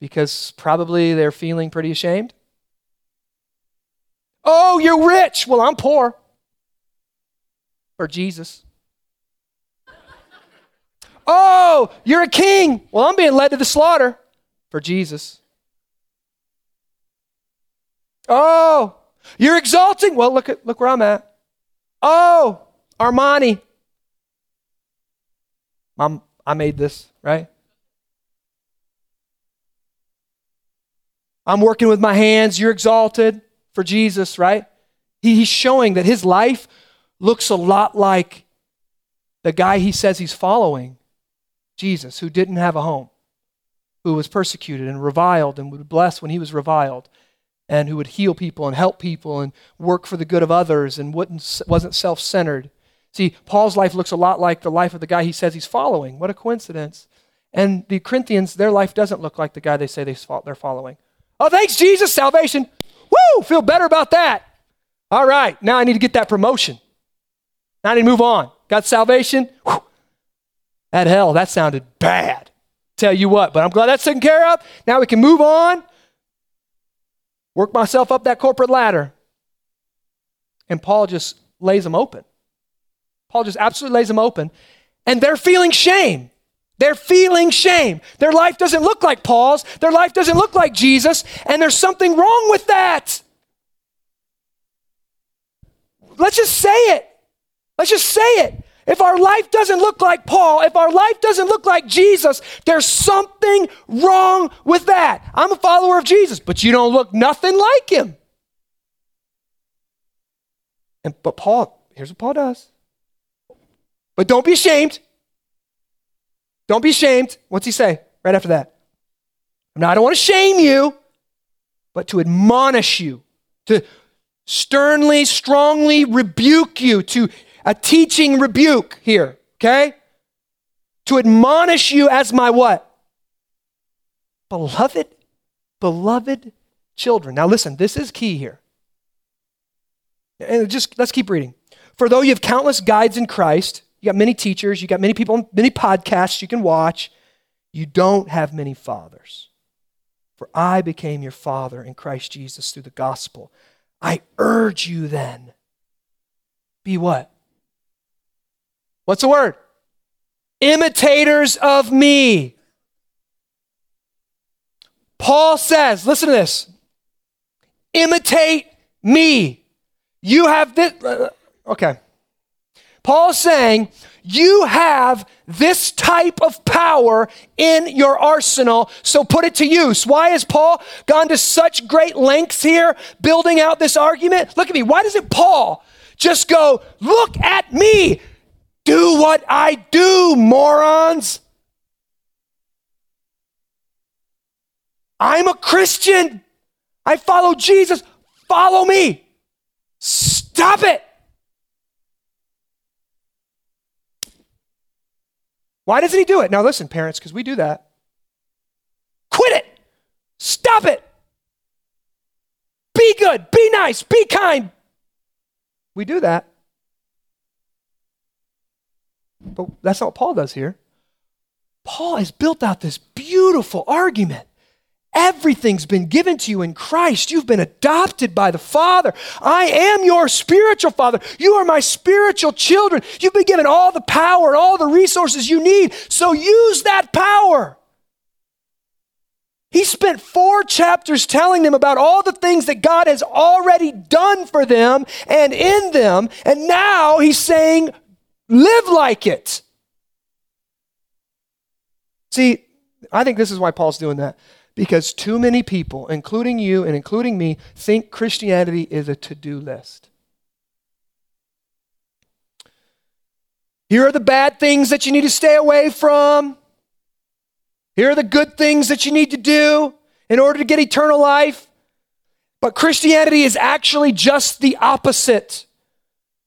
Because probably they're feeling pretty ashamed. Oh, you're rich. Well, I'm poor. For Jesus. Oh, you're a king. Well, I'm being led to the slaughter for Jesus. Oh, you're exalting. Well, look at look where I'm at. Oh, Armani. I'm, I made this, right? I'm working with my hands. You're exalted for Jesus, right? He, he's showing that his life looks a lot like the guy he says he's following, Jesus, who didn't have a home, who was persecuted and reviled and would bless when he was reviled and who would heal people and help people and work for the good of others and wouldn't, wasn't self centered. See, Paul's life looks a lot like the life of the guy he says he's following. What a coincidence. And the Corinthians, their life doesn't look like the guy they say they're following. Oh, thanks, Jesus, salvation. Woo, feel better about that. All right, now I need to get that promotion. Now I need to move on. Got salvation? Whew. At hell, that sounded bad. Tell you what, but I'm glad that's taken care of. Now we can move on, work myself up that corporate ladder. And Paul just lays them open. Paul just absolutely lays them open. And they're feeling shame. They're feeling shame. Their life doesn't look like Paul's. Their life doesn't look like Jesus. And there's something wrong with that. Let's just say it. Let's just say it. If our life doesn't look like Paul, if our life doesn't look like Jesus, there's something wrong with that. I'm a follower of Jesus, but you don't look nothing like him. And but Paul, here's what Paul does. But don't be ashamed. Don't be ashamed. What's he say right after that? Now, I don't want to shame you, but to admonish you, to sternly, strongly rebuke you, to a teaching rebuke here, okay? To admonish you as my what? Beloved, beloved children. Now listen, this is key here. And just let's keep reading. For though you have countless guides in Christ, you got many teachers, you got many people, many podcasts you can watch, you don't have many fathers. For I became your father in Christ Jesus through the gospel. I urge you then, be what? What's the word? Imitators of me. Paul says, listen to this imitate me. You have this. Okay. Paul's saying, you have this type of power in your arsenal, so put it to use. Why has Paul gone to such great lengths here building out this argument? Look at me. Why doesn't Paul just go, look at me? Do what I do, morons. I'm a Christian. I follow Jesus. Follow me. Stop it. Why doesn't he do it? Now, listen, parents, because we do that. Quit it. Stop it. Be good. Be nice. Be kind. We do that. But that's not what Paul does here. Paul has built out this beautiful argument. Everything's been given to you in Christ. You've been adopted by the Father. I am your spiritual father. You are my spiritual children. You've been given all the power and all the resources you need. So use that power. He spent four chapters telling them about all the things that God has already done for them and in them. And now he's saying, Live like it. See, I think this is why Paul's doing that. Because too many people, including you and including me, think Christianity is a to do list. Here are the bad things that you need to stay away from. Here are the good things that you need to do in order to get eternal life. But Christianity is actually just the opposite.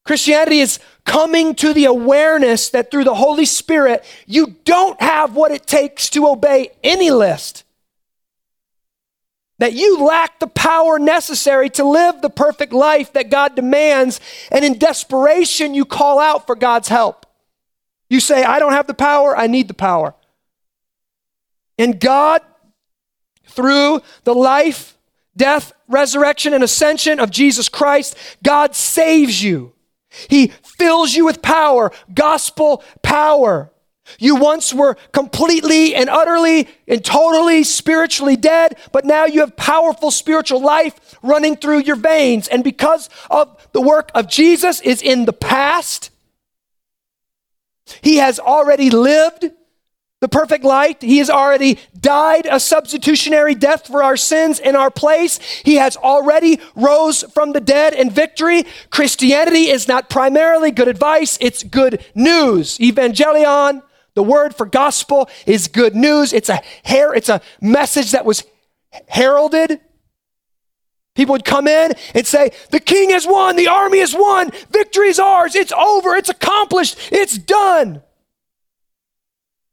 Christianity is coming to the awareness that through the Holy Spirit, you don't have what it takes to obey any list. That you lack the power necessary to live the perfect life that God demands, and in desperation, you call out for God's help. You say, I don't have the power, I need the power. And God, through the life, death, resurrection, and ascension of Jesus Christ, God saves you. He fills you with power, gospel power. You once were completely and utterly and totally spiritually dead, but now you have powerful spiritual life running through your veins. And because of the work of Jesus is in the past, he has already lived the perfect light. He has already died a substitutionary death for our sins in our place. He has already rose from the dead in victory. Christianity is not primarily good advice, it's good news. Evangelion, the word for gospel is good news. It's a hair, it's a message that was heralded People would come in and say, The king has won, the army has won, victory is ours, it's over, it's accomplished, it's done.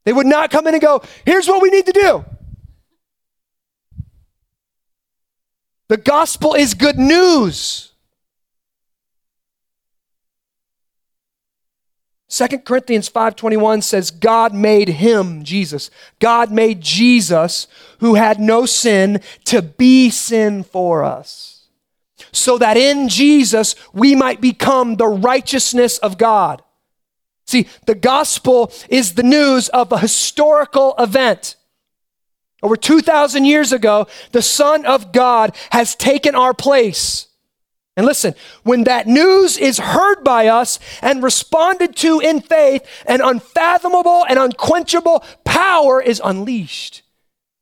They would not come in and go, Here's what we need to do. The gospel is good news. 2 Corinthians 5:21 says God made him Jesus. God made Jesus who had no sin to be sin for us. So that in Jesus we might become the righteousness of God. See, the gospel is the news of a historical event. Over 2,000 years ago, the Son of God has taken our place. And listen, when that news is heard by us and responded to in faith, an unfathomable and unquenchable power is unleashed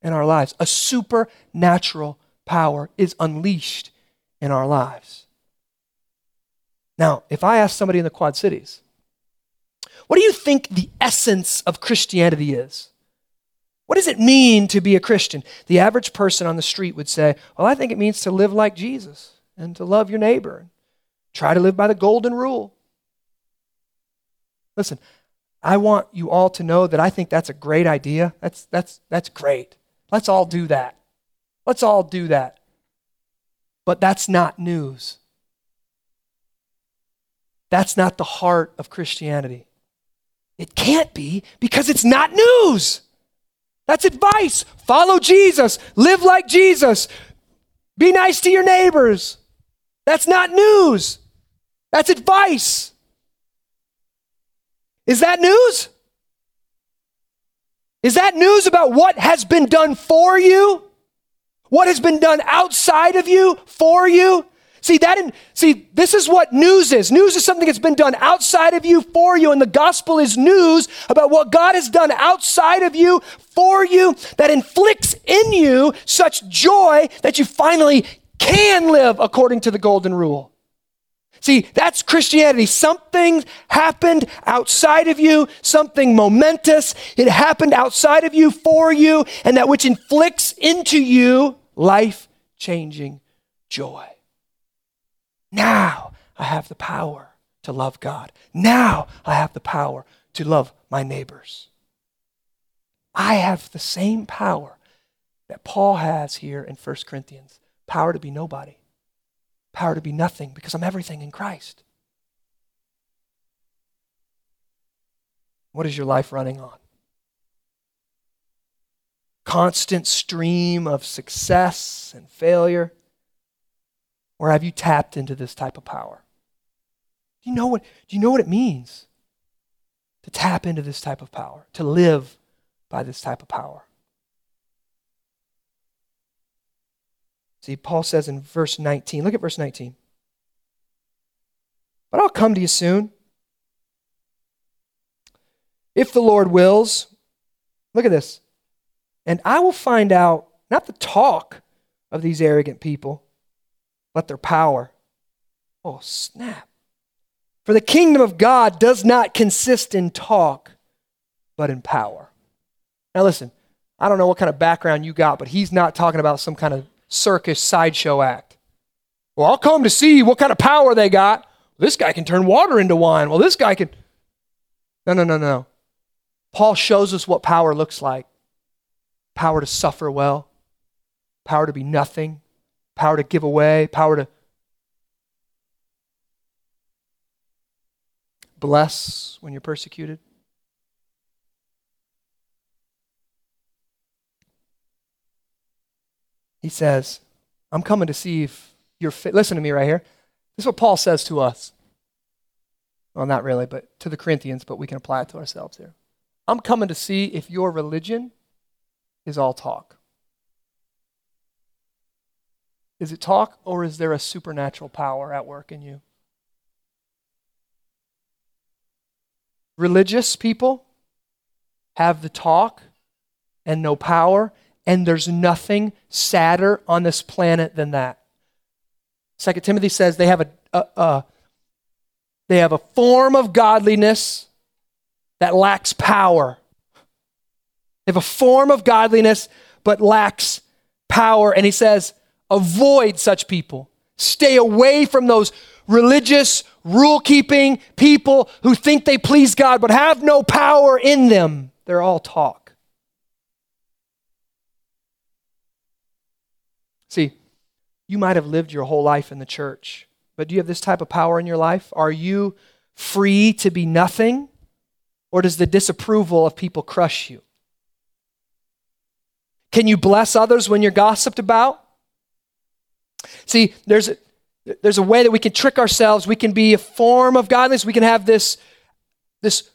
in our lives. A supernatural power is unleashed in our lives. Now, if I ask somebody in the Quad Cities, what do you think the essence of Christianity is? What does it mean to be a Christian? The average person on the street would say, Well, I think it means to live like Jesus and to love your neighbor. and Try to live by the golden rule. Listen, I want you all to know that I think that's a great idea. That's, that's, that's great. Let's all do that. Let's all do that. But that's not news. That's not the heart of Christianity. It can't be because it's not news. That's advice. Follow Jesus. Live like Jesus. Be nice to your neighbors. That's not news. That's advice. Is that news? Is that news about what has been done for you? What has been done outside of you for you? See that in, see this is what news is. News is something that's been done outside of you for you and the gospel is news about what God has done outside of you for you that inflicts in you such joy that you finally can live according to the golden rule. See, that's Christianity. Something happened outside of you, something momentous. It happened outside of you for you, and that which inflicts into you life changing joy. Now I have the power to love God. Now I have the power to love my neighbors. I have the same power that Paul has here in 1 Corinthians power to be nobody, power to be nothing because I'm everything in Christ. What is your life running on? Constant stream of success and failure? Or have you tapped into this type of power? Do you know what, do you know what it means to tap into this type of power, to live by this type of power? See, Paul says in verse 19, look at verse 19. But I'll come to you soon. If the Lord wills, look at this. And I will find out not the talk of these arrogant people, but their power. Oh, snap. For the kingdom of God does not consist in talk, but in power. Now, listen, I don't know what kind of background you got, but he's not talking about some kind of circus sideshow act. Well, I'll come to see what kind of power they got. This guy can turn water into wine. Well, this guy can. No, no, no, no. Paul shows us what power looks like power to suffer well, power to be nothing, power to give away, power to bless when you're persecuted. He says, I'm coming to see if you're fit. Listen to me right here. This is what Paul says to us. Well, not really, but to the Corinthians, but we can apply it to ourselves here. I'm coming to see if your religion is all talk. Is it talk or is there a supernatural power at work in you? Religious people have the talk and no power, and there's nothing sadder on this planet than that. Second Timothy says they have a, a, a they have a form of godliness that lacks power. They have a form of godliness but lacks power. And he says, Avoid such people. Stay away from those religious, rule keeping people who think they please God but have no power in them. They're all talk. See, you might have lived your whole life in the church, but do you have this type of power in your life? Are you free to be nothing? Or does the disapproval of people crush you? Can you bless others when you're gossiped about? See, there's a, there's a way that we can trick ourselves. We can be a form of godliness. We can have this, this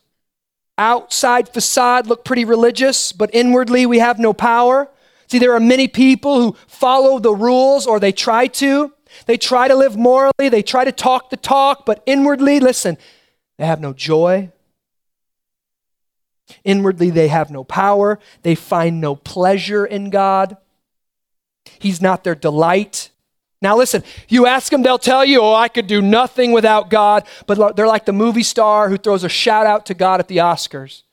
outside facade look pretty religious, but inwardly we have no power. See, there are many people who follow the rules or they try to. They try to live morally, they try to talk the talk, but inwardly, listen, they have no joy. Inwardly, they have no power. They find no pleasure in God. He's not their delight. Now, listen, you ask them, they'll tell you, oh, I could do nothing without God. But they're like the movie star who throws a shout out to God at the Oscars.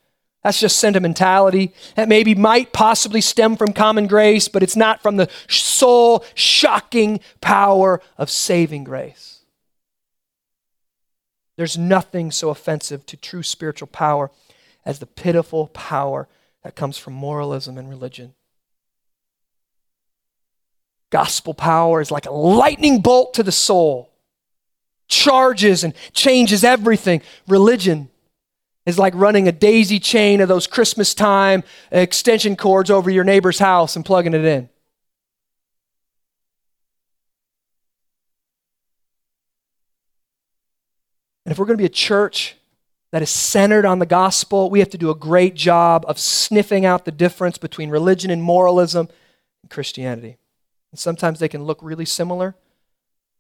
That's just sentimentality. That maybe might possibly stem from common grace, but it's not from the soul shocking power of saving grace. There's nothing so offensive to true spiritual power as the pitiful power that comes from moralism and religion. Gospel power is like a lightning bolt to the soul, charges and changes everything. Religion is like running a daisy chain of those Christmas time extension cords over your neighbor's house and plugging it in. And if we're going to be a church that is centered on the gospel, we have to do a great job of sniffing out the difference between religion and moralism and Christianity. And sometimes they can look really similar,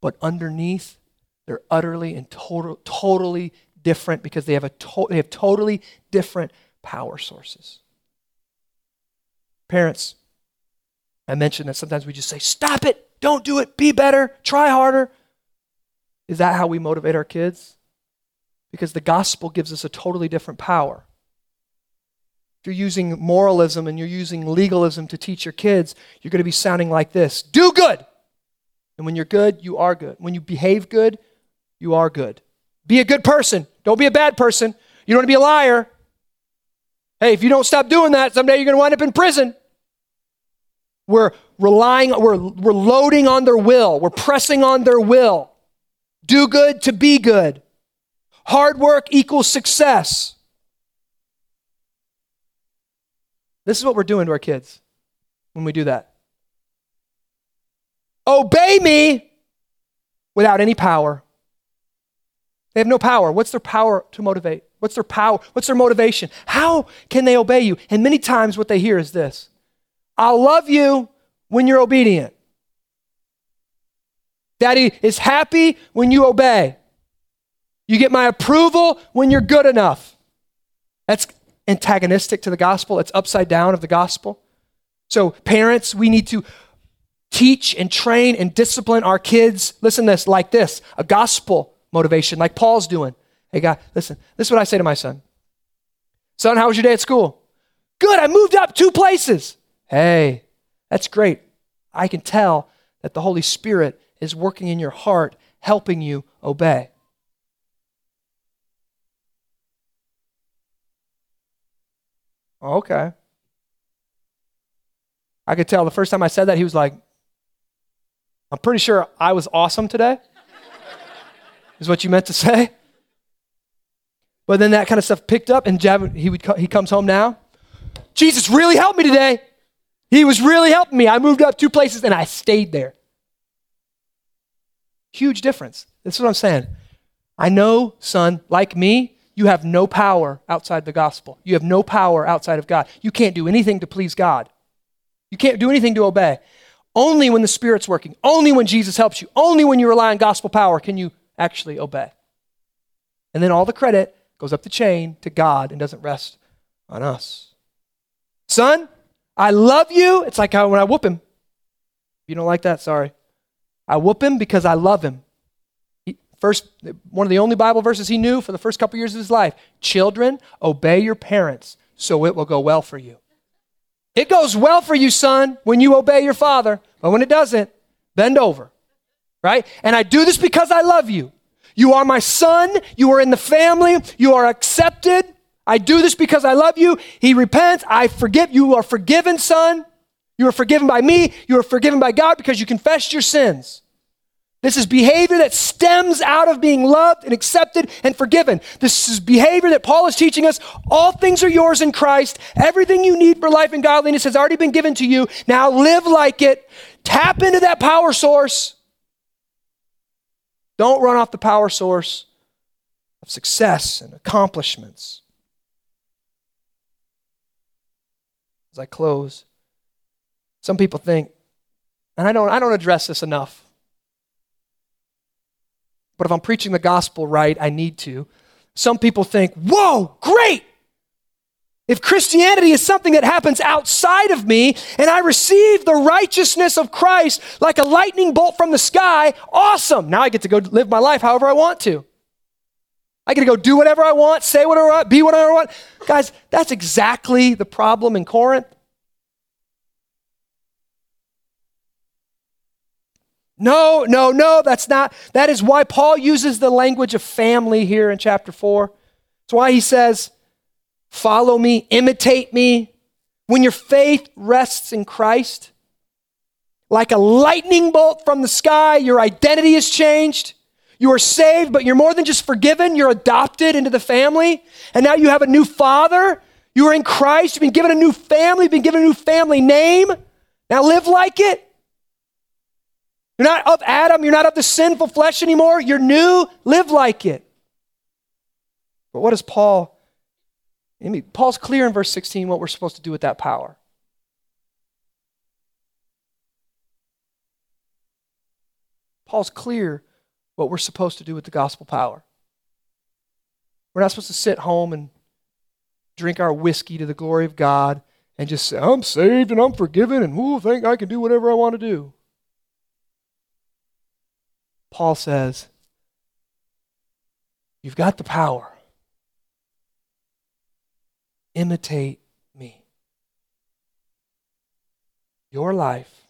but underneath, they're utterly and total, totally different because they have, a to- they have totally different power sources. Parents, I mentioned that sometimes we just say, stop it, don't do it, be better, try harder. Is that how we motivate our kids? Because the gospel gives us a totally different power. If you're using moralism and you're using legalism to teach your kids, you're going to be sounding like this Do good. And when you're good, you are good. When you behave good, you are good. Be a good person. Don't be a bad person. You don't want to be a liar. Hey, if you don't stop doing that, someday you're going to wind up in prison. We're relying, we're, we're loading on their will, we're pressing on their will. Do good to be good. Hard work equals success. This is what we're doing to our kids when we do that. Obey me without any power. They have no power. What's their power to motivate? What's their power? What's their motivation? How can they obey you? And many times what they hear is this I'll love you when you're obedient. Daddy is happy when you obey. You get my approval when you're good enough. That's antagonistic to the gospel, it's upside down of the gospel. So, parents, we need to teach and train and discipline our kids. Listen this like this a gospel motivation, like Paul's doing. Hey, God, listen, this is what I say to my son Son, how was your day at school? Good, I moved up two places. Hey, that's great. I can tell that the Holy Spirit is working in your heart, helping you obey. Oh, okay. I could tell the first time I said that, he was like, I'm pretty sure I was awesome today, is what you meant to say. But then that kind of stuff picked up, and Jab, he, would, he comes home now. Jesus really helped me today. He was really helping me. I moved up two places and I stayed there. Huge difference. This is what I'm saying. I know, son, like me, you have no power outside the gospel. You have no power outside of God. You can't do anything to please God. You can't do anything to obey. Only when the Spirit's working, only when Jesus helps you, only when you rely on gospel power can you actually obey. And then all the credit goes up the chain to God and doesn't rest on us. Son, I love you. It's like when I whoop him. If you don't like that, sorry. I whoop him because I love him. First, one of the only Bible verses he knew for the first couple years of his life Children, obey your parents so it will go well for you. It goes well for you, son, when you obey your father, but when it doesn't, Bend over, right? And I do this because I love you. You are my son. You are in the family. You are accepted. I do this because I love you. He repents. I forgive. You are forgiven, son. You are forgiven by me. You are forgiven by God because you confessed your sins. This is behavior that stems out of being loved and accepted and forgiven. This is behavior that Paul is teaching us. All things are yours in Christ. Everything you need for life and godliness has already been given to you. Now live like it. Tap into that power source. Don't run off the power source of success and accomplishments. As I close, some people think, and I don't, I don't address this enough but if I'm preaching the gospel right, I need to. Some people think, whoa, great! If Christianity is something that happens outside of me and I receive the righteousness of Christ like a lightning bolt from the sky, awesome. Now I get to go live my life however I want to. I get to go do whatever I want, say whatever I want, be whatever I want. Guys, that's exactly the problem in Corinth. No, no, no, that's not. That is why Paul uses the language of family here in chapter 4. That's why he says, Follow me, imitate me. When your faith rests in Christ, like a lightning bolt from the sky, your identity is changed. You are saved, but you're more than just forgiven. You're adopted into the family. And now you have a new father. You are in Christ. You've been given a new family, you've been given a new family name. Now live like it. You're not of Adam. You're not of the sinful flesh anymore. You're new. Live like it. But what does Paul? I mean, Paul's clear in verse 16 what we're supposed to do with that power. Paul's clear what we're supposed to do with the gospel power. We're not supposed to sit home and drink our whiskey to the glory of God and just say, I'm saved and I'm forgiven and ooh, think I can do whatever I want to do. Paul says, You've got the power. Imitate me. Your life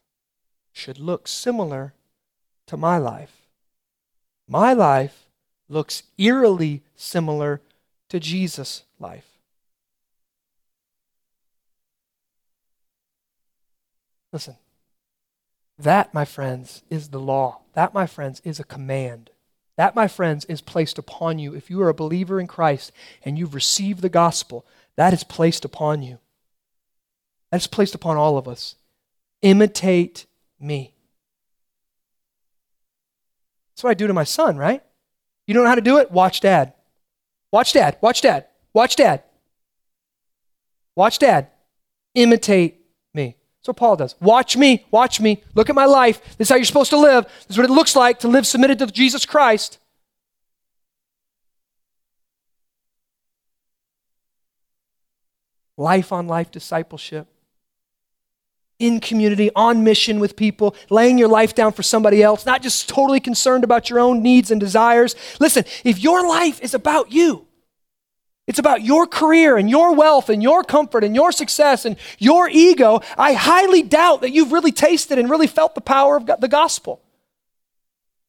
should look similar to my life. My life looks eerily similar to Jesus' life. Listen, that, my friends, is the law. That, my friends, is a command. That, my friends, is placed upon you. If you are a believer in Christ and you've received the gospel, that is placed upon you. That's placed upon all of us. Imitate me. That's what I do to my son, right? You don't know how to do it? Watch dad. Watch dad. Watch dad. Watch dad. Watch dad. Imitate what Paul does. Watch me, watch me, look at my life. This is how you're supposed to live. This is what it looks like to live submitted to Jesus Christ. Life on life discipleship. In community, on mission with people, laying your life down for somebody else, not just totally concerned about your own needs and desires. Listen, if your life is about you, it's about your career and your wealth and your comfort and your success and your ego. I highly doubt that you've really tasted and really felt the power of the gospel.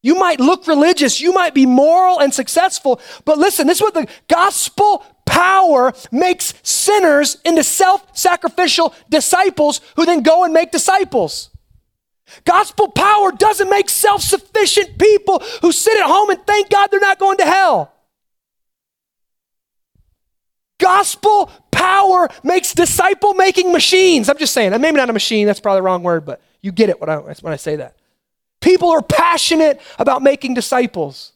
You might look religious, you might be moral and successful, but listen, this is what the gospel power makes sinners into self sacrificial disciples who then go and make disciples. Gospel power doesn't make self sufficient people who sit at home and thank God they're not going to hell. Gospel power makes disciple making machines. I'm just saying, maybe not a machine, that's probably the wrong word, but you get it when I, when I say that. People are passionate about making disciples,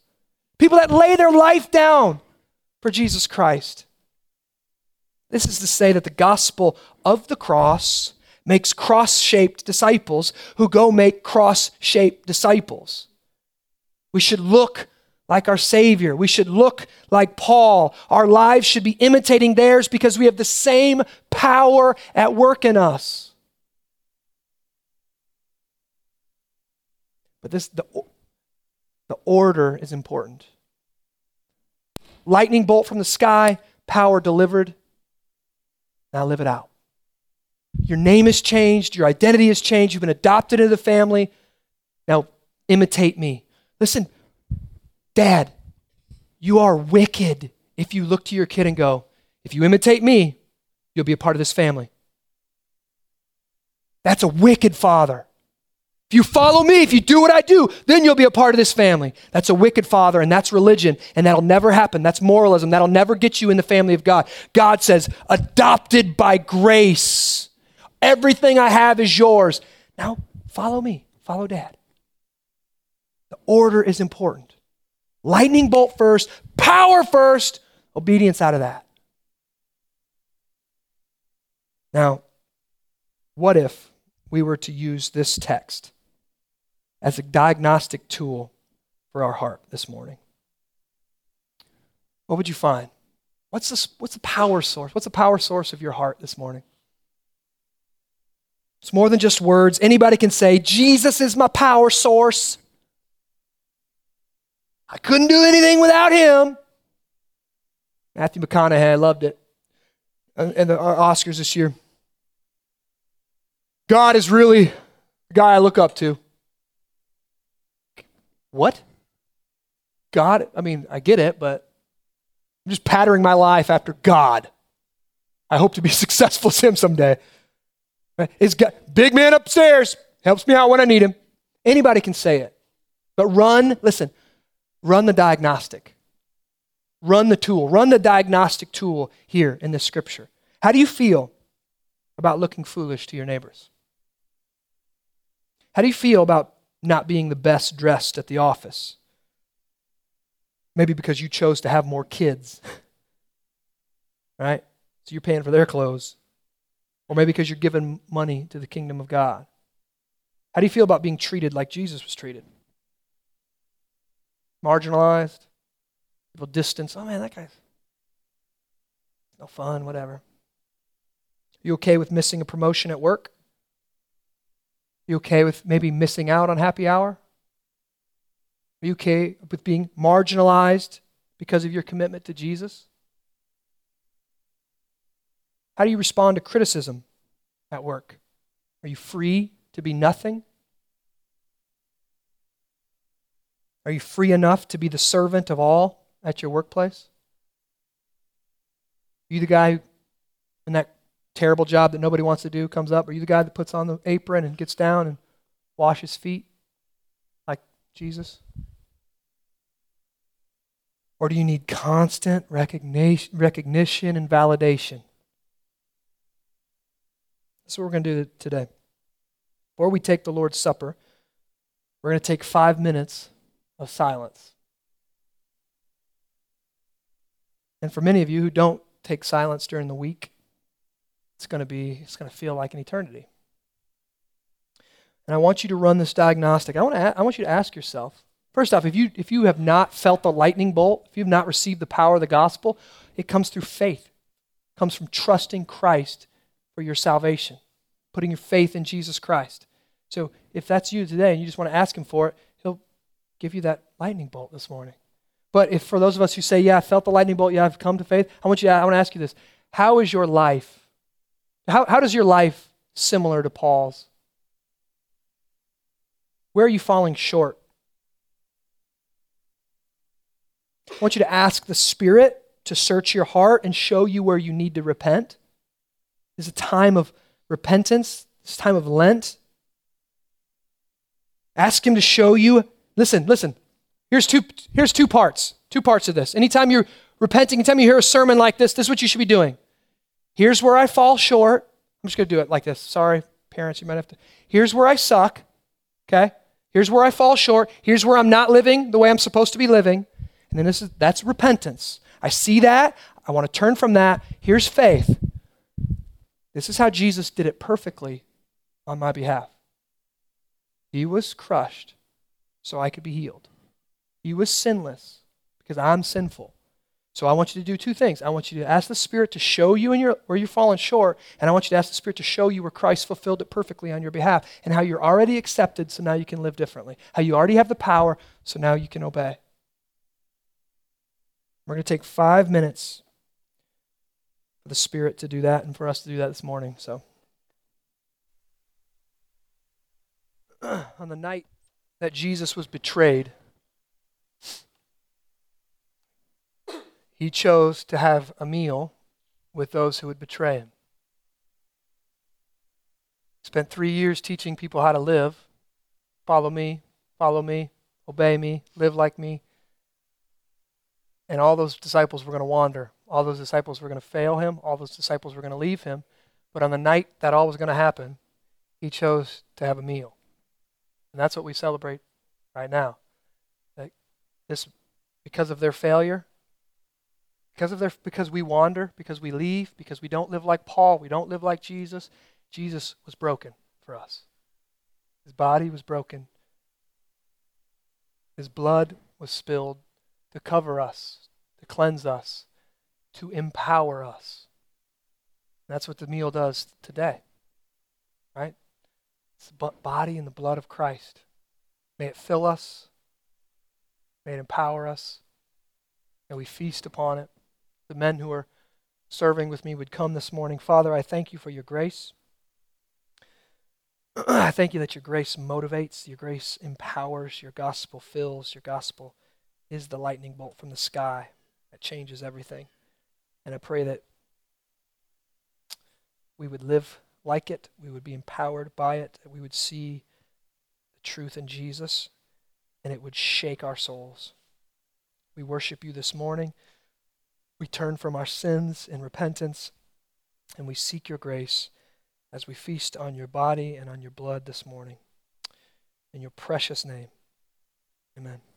people that lay their life down for Jesus Christ. This is to say that the gospel of the cross makes cross shaped disciples who go make cross shaped disciples. We should look like our Savior. We should look like Paul. Our lives should be imitating theirs because we have the same power at work in us. But this the, the order is important. Lightning bolt from the sky, power delivered. Now live it out. Your name has changed, your identity has changed, you've been adopted into the family. Now, imitate me. Listen, Dad, you are wicked if you look to your kid and go, if you imitate me, you'll be a part of this family. That's a wicked father. If you follow me, if you do what I do, then you'll be a part of this family. That's a wicked father, and that's religion, and that'll never happen. That's moralism. That'll never get you in the family of God. God says, adopted by grace. Everything I have is yours. Now, follow me, follow dad. The order is important. Lightning bolt first, power first, obedience out of that. Now, what if we were to use this text as a diagnostic tool for our heart this morning? What would you find? What's the, what's the power source? What's the power source of your heart this morning? It's more than just words. Anybody can say, Jesus is my power source. I couldn't do anything without him. Matthew McConaughey, loved it. And the Oscars this year. God is really the guy I look up to. What? God? I mean, I get it, but I'm just patterning my life after God. I hope to be [LAUGHS] successful as him someday. Is God, big man upstairs helps me out when I need him. Anybody can say it. But run, listen, run the diagnostic. Run the tool. Run the diagnostic tool here in this scripture. How do you feel about looking foolish to your neighbors? How do you feel about not being the best dressed at the office. Maybe because you chose to have more kids, [LAUGHS] right? So you're paying for their clothes. Or maybe because you're giving money to the kingdom of God. How do you feel about being treated like Jesus was treated? Marginalized? People distance. Oh man, that guy's no fun, whatever. You okay with missing a promotion at work? You okay with maybe missing out on happy hour? Are you okay with being marginalized because of your commitment to Jesus? How do you respond to criticism at work? Are you free to be nothing? Are you free enough to be the servant of all at your workplace? Are you the guy in that terrible job that nobody wants to do comes up? Are you the guy that puts on the apron and gets down and washes feet like Jesus? Or do you need constant recognition, recognition and validation? That's what we're going to do today. Before we take the Lord's Supper, we're going to take five minutes of silence. And for many of you who don't take silence during the week, it's going to be it's going to feel like an eternity. And I want you to run this diagnostic. I want, to, I want you to ask yourself first off, if you, if you have not felt the lightning bolt, if you have not received the power of the gospel, it comes through faith. It comes from trusting Christ for your salvation, putting your faith in Jesus Christ. So if that's you today and you just want to ask Him for it, give you that lightning bolt this morning. But if for those of us who say, Yeah, I felt the lightning bolt, yeah, I've come to faith, I want, you, I want to ask you this How is your life how, how does your life similar to Paul's? Where are you falling short? I want you to ask the Spirit to search your heart and show you where you need to repent. It's a time of repentance, this time of Lent. Ask Him to show you. Listen, listen. Here's two, here's two parts. Two parts of this. Anytime you're repenting, anytime you hear a sermon like this, this is what you should be doing. Here's where I fall short. I'm just going to do it like this. Sorry, parents, you might have to. Here's where I suck. Okay? Here's where I fall short. Here's where I'm not living the way I'm supposed to be living. And then this is that's repentance. I see that. I want to turn from that. Here's faith. This is how Jesus did it perfectly on my behalf. He was crushed so I could be healed. He was sinless because I'm sinful. So I want you to do two things. I want you to ask the Spirit to show you in your, where you're falling short, and I want you to ask the Spirit to show you where Christ fulfilled it perfectly on your behalf, and how you're already accepted, so now you can live differently. How you already have the power, so now you can obey. We're going to take five minutes for the Spirit to do that, and for us to do that this morning. So, [CLEARS THROAT] on the night that Jesus was betrayed, he chose to have a meal with those who would betray him. Spent three years teaching people how to live follow me, follow me, obey me, live like me. And all those disciples were going to wander. All those disciples were going to fail him. All those disciples were going to leave him. But on the night that all was going to happen, he chose to have a meal. And that's what we celebrate right now. That this because of their failure, because of their because we wander, because we leave, because we don't live like Paul, we don't live like Jesus, Jesus was broken for us. His body was broken. His blood was spilled to cover us, to cleanse us, to empower us. That's what the meal does today. Right? It's the body and the blood of Christ. May it fill us. May it empower us. May we feast upon it. The men who are serving with me would come this morning. Father, I thank you for your grace. [CLEARS THROAT] I thank you that your grace motivates, your grace empowers, your gospel fills, your gospel is the lightning bolt from the sky that changes everything. And I pray that we would live like it, we would be empowered by it, that we would see the truth in Jesus, and it would shake our souls. We worship you this morning. We turn from our sins in repentance, and we seek your grace as we feast on your body and on your blood this morning. In your precious name, amen.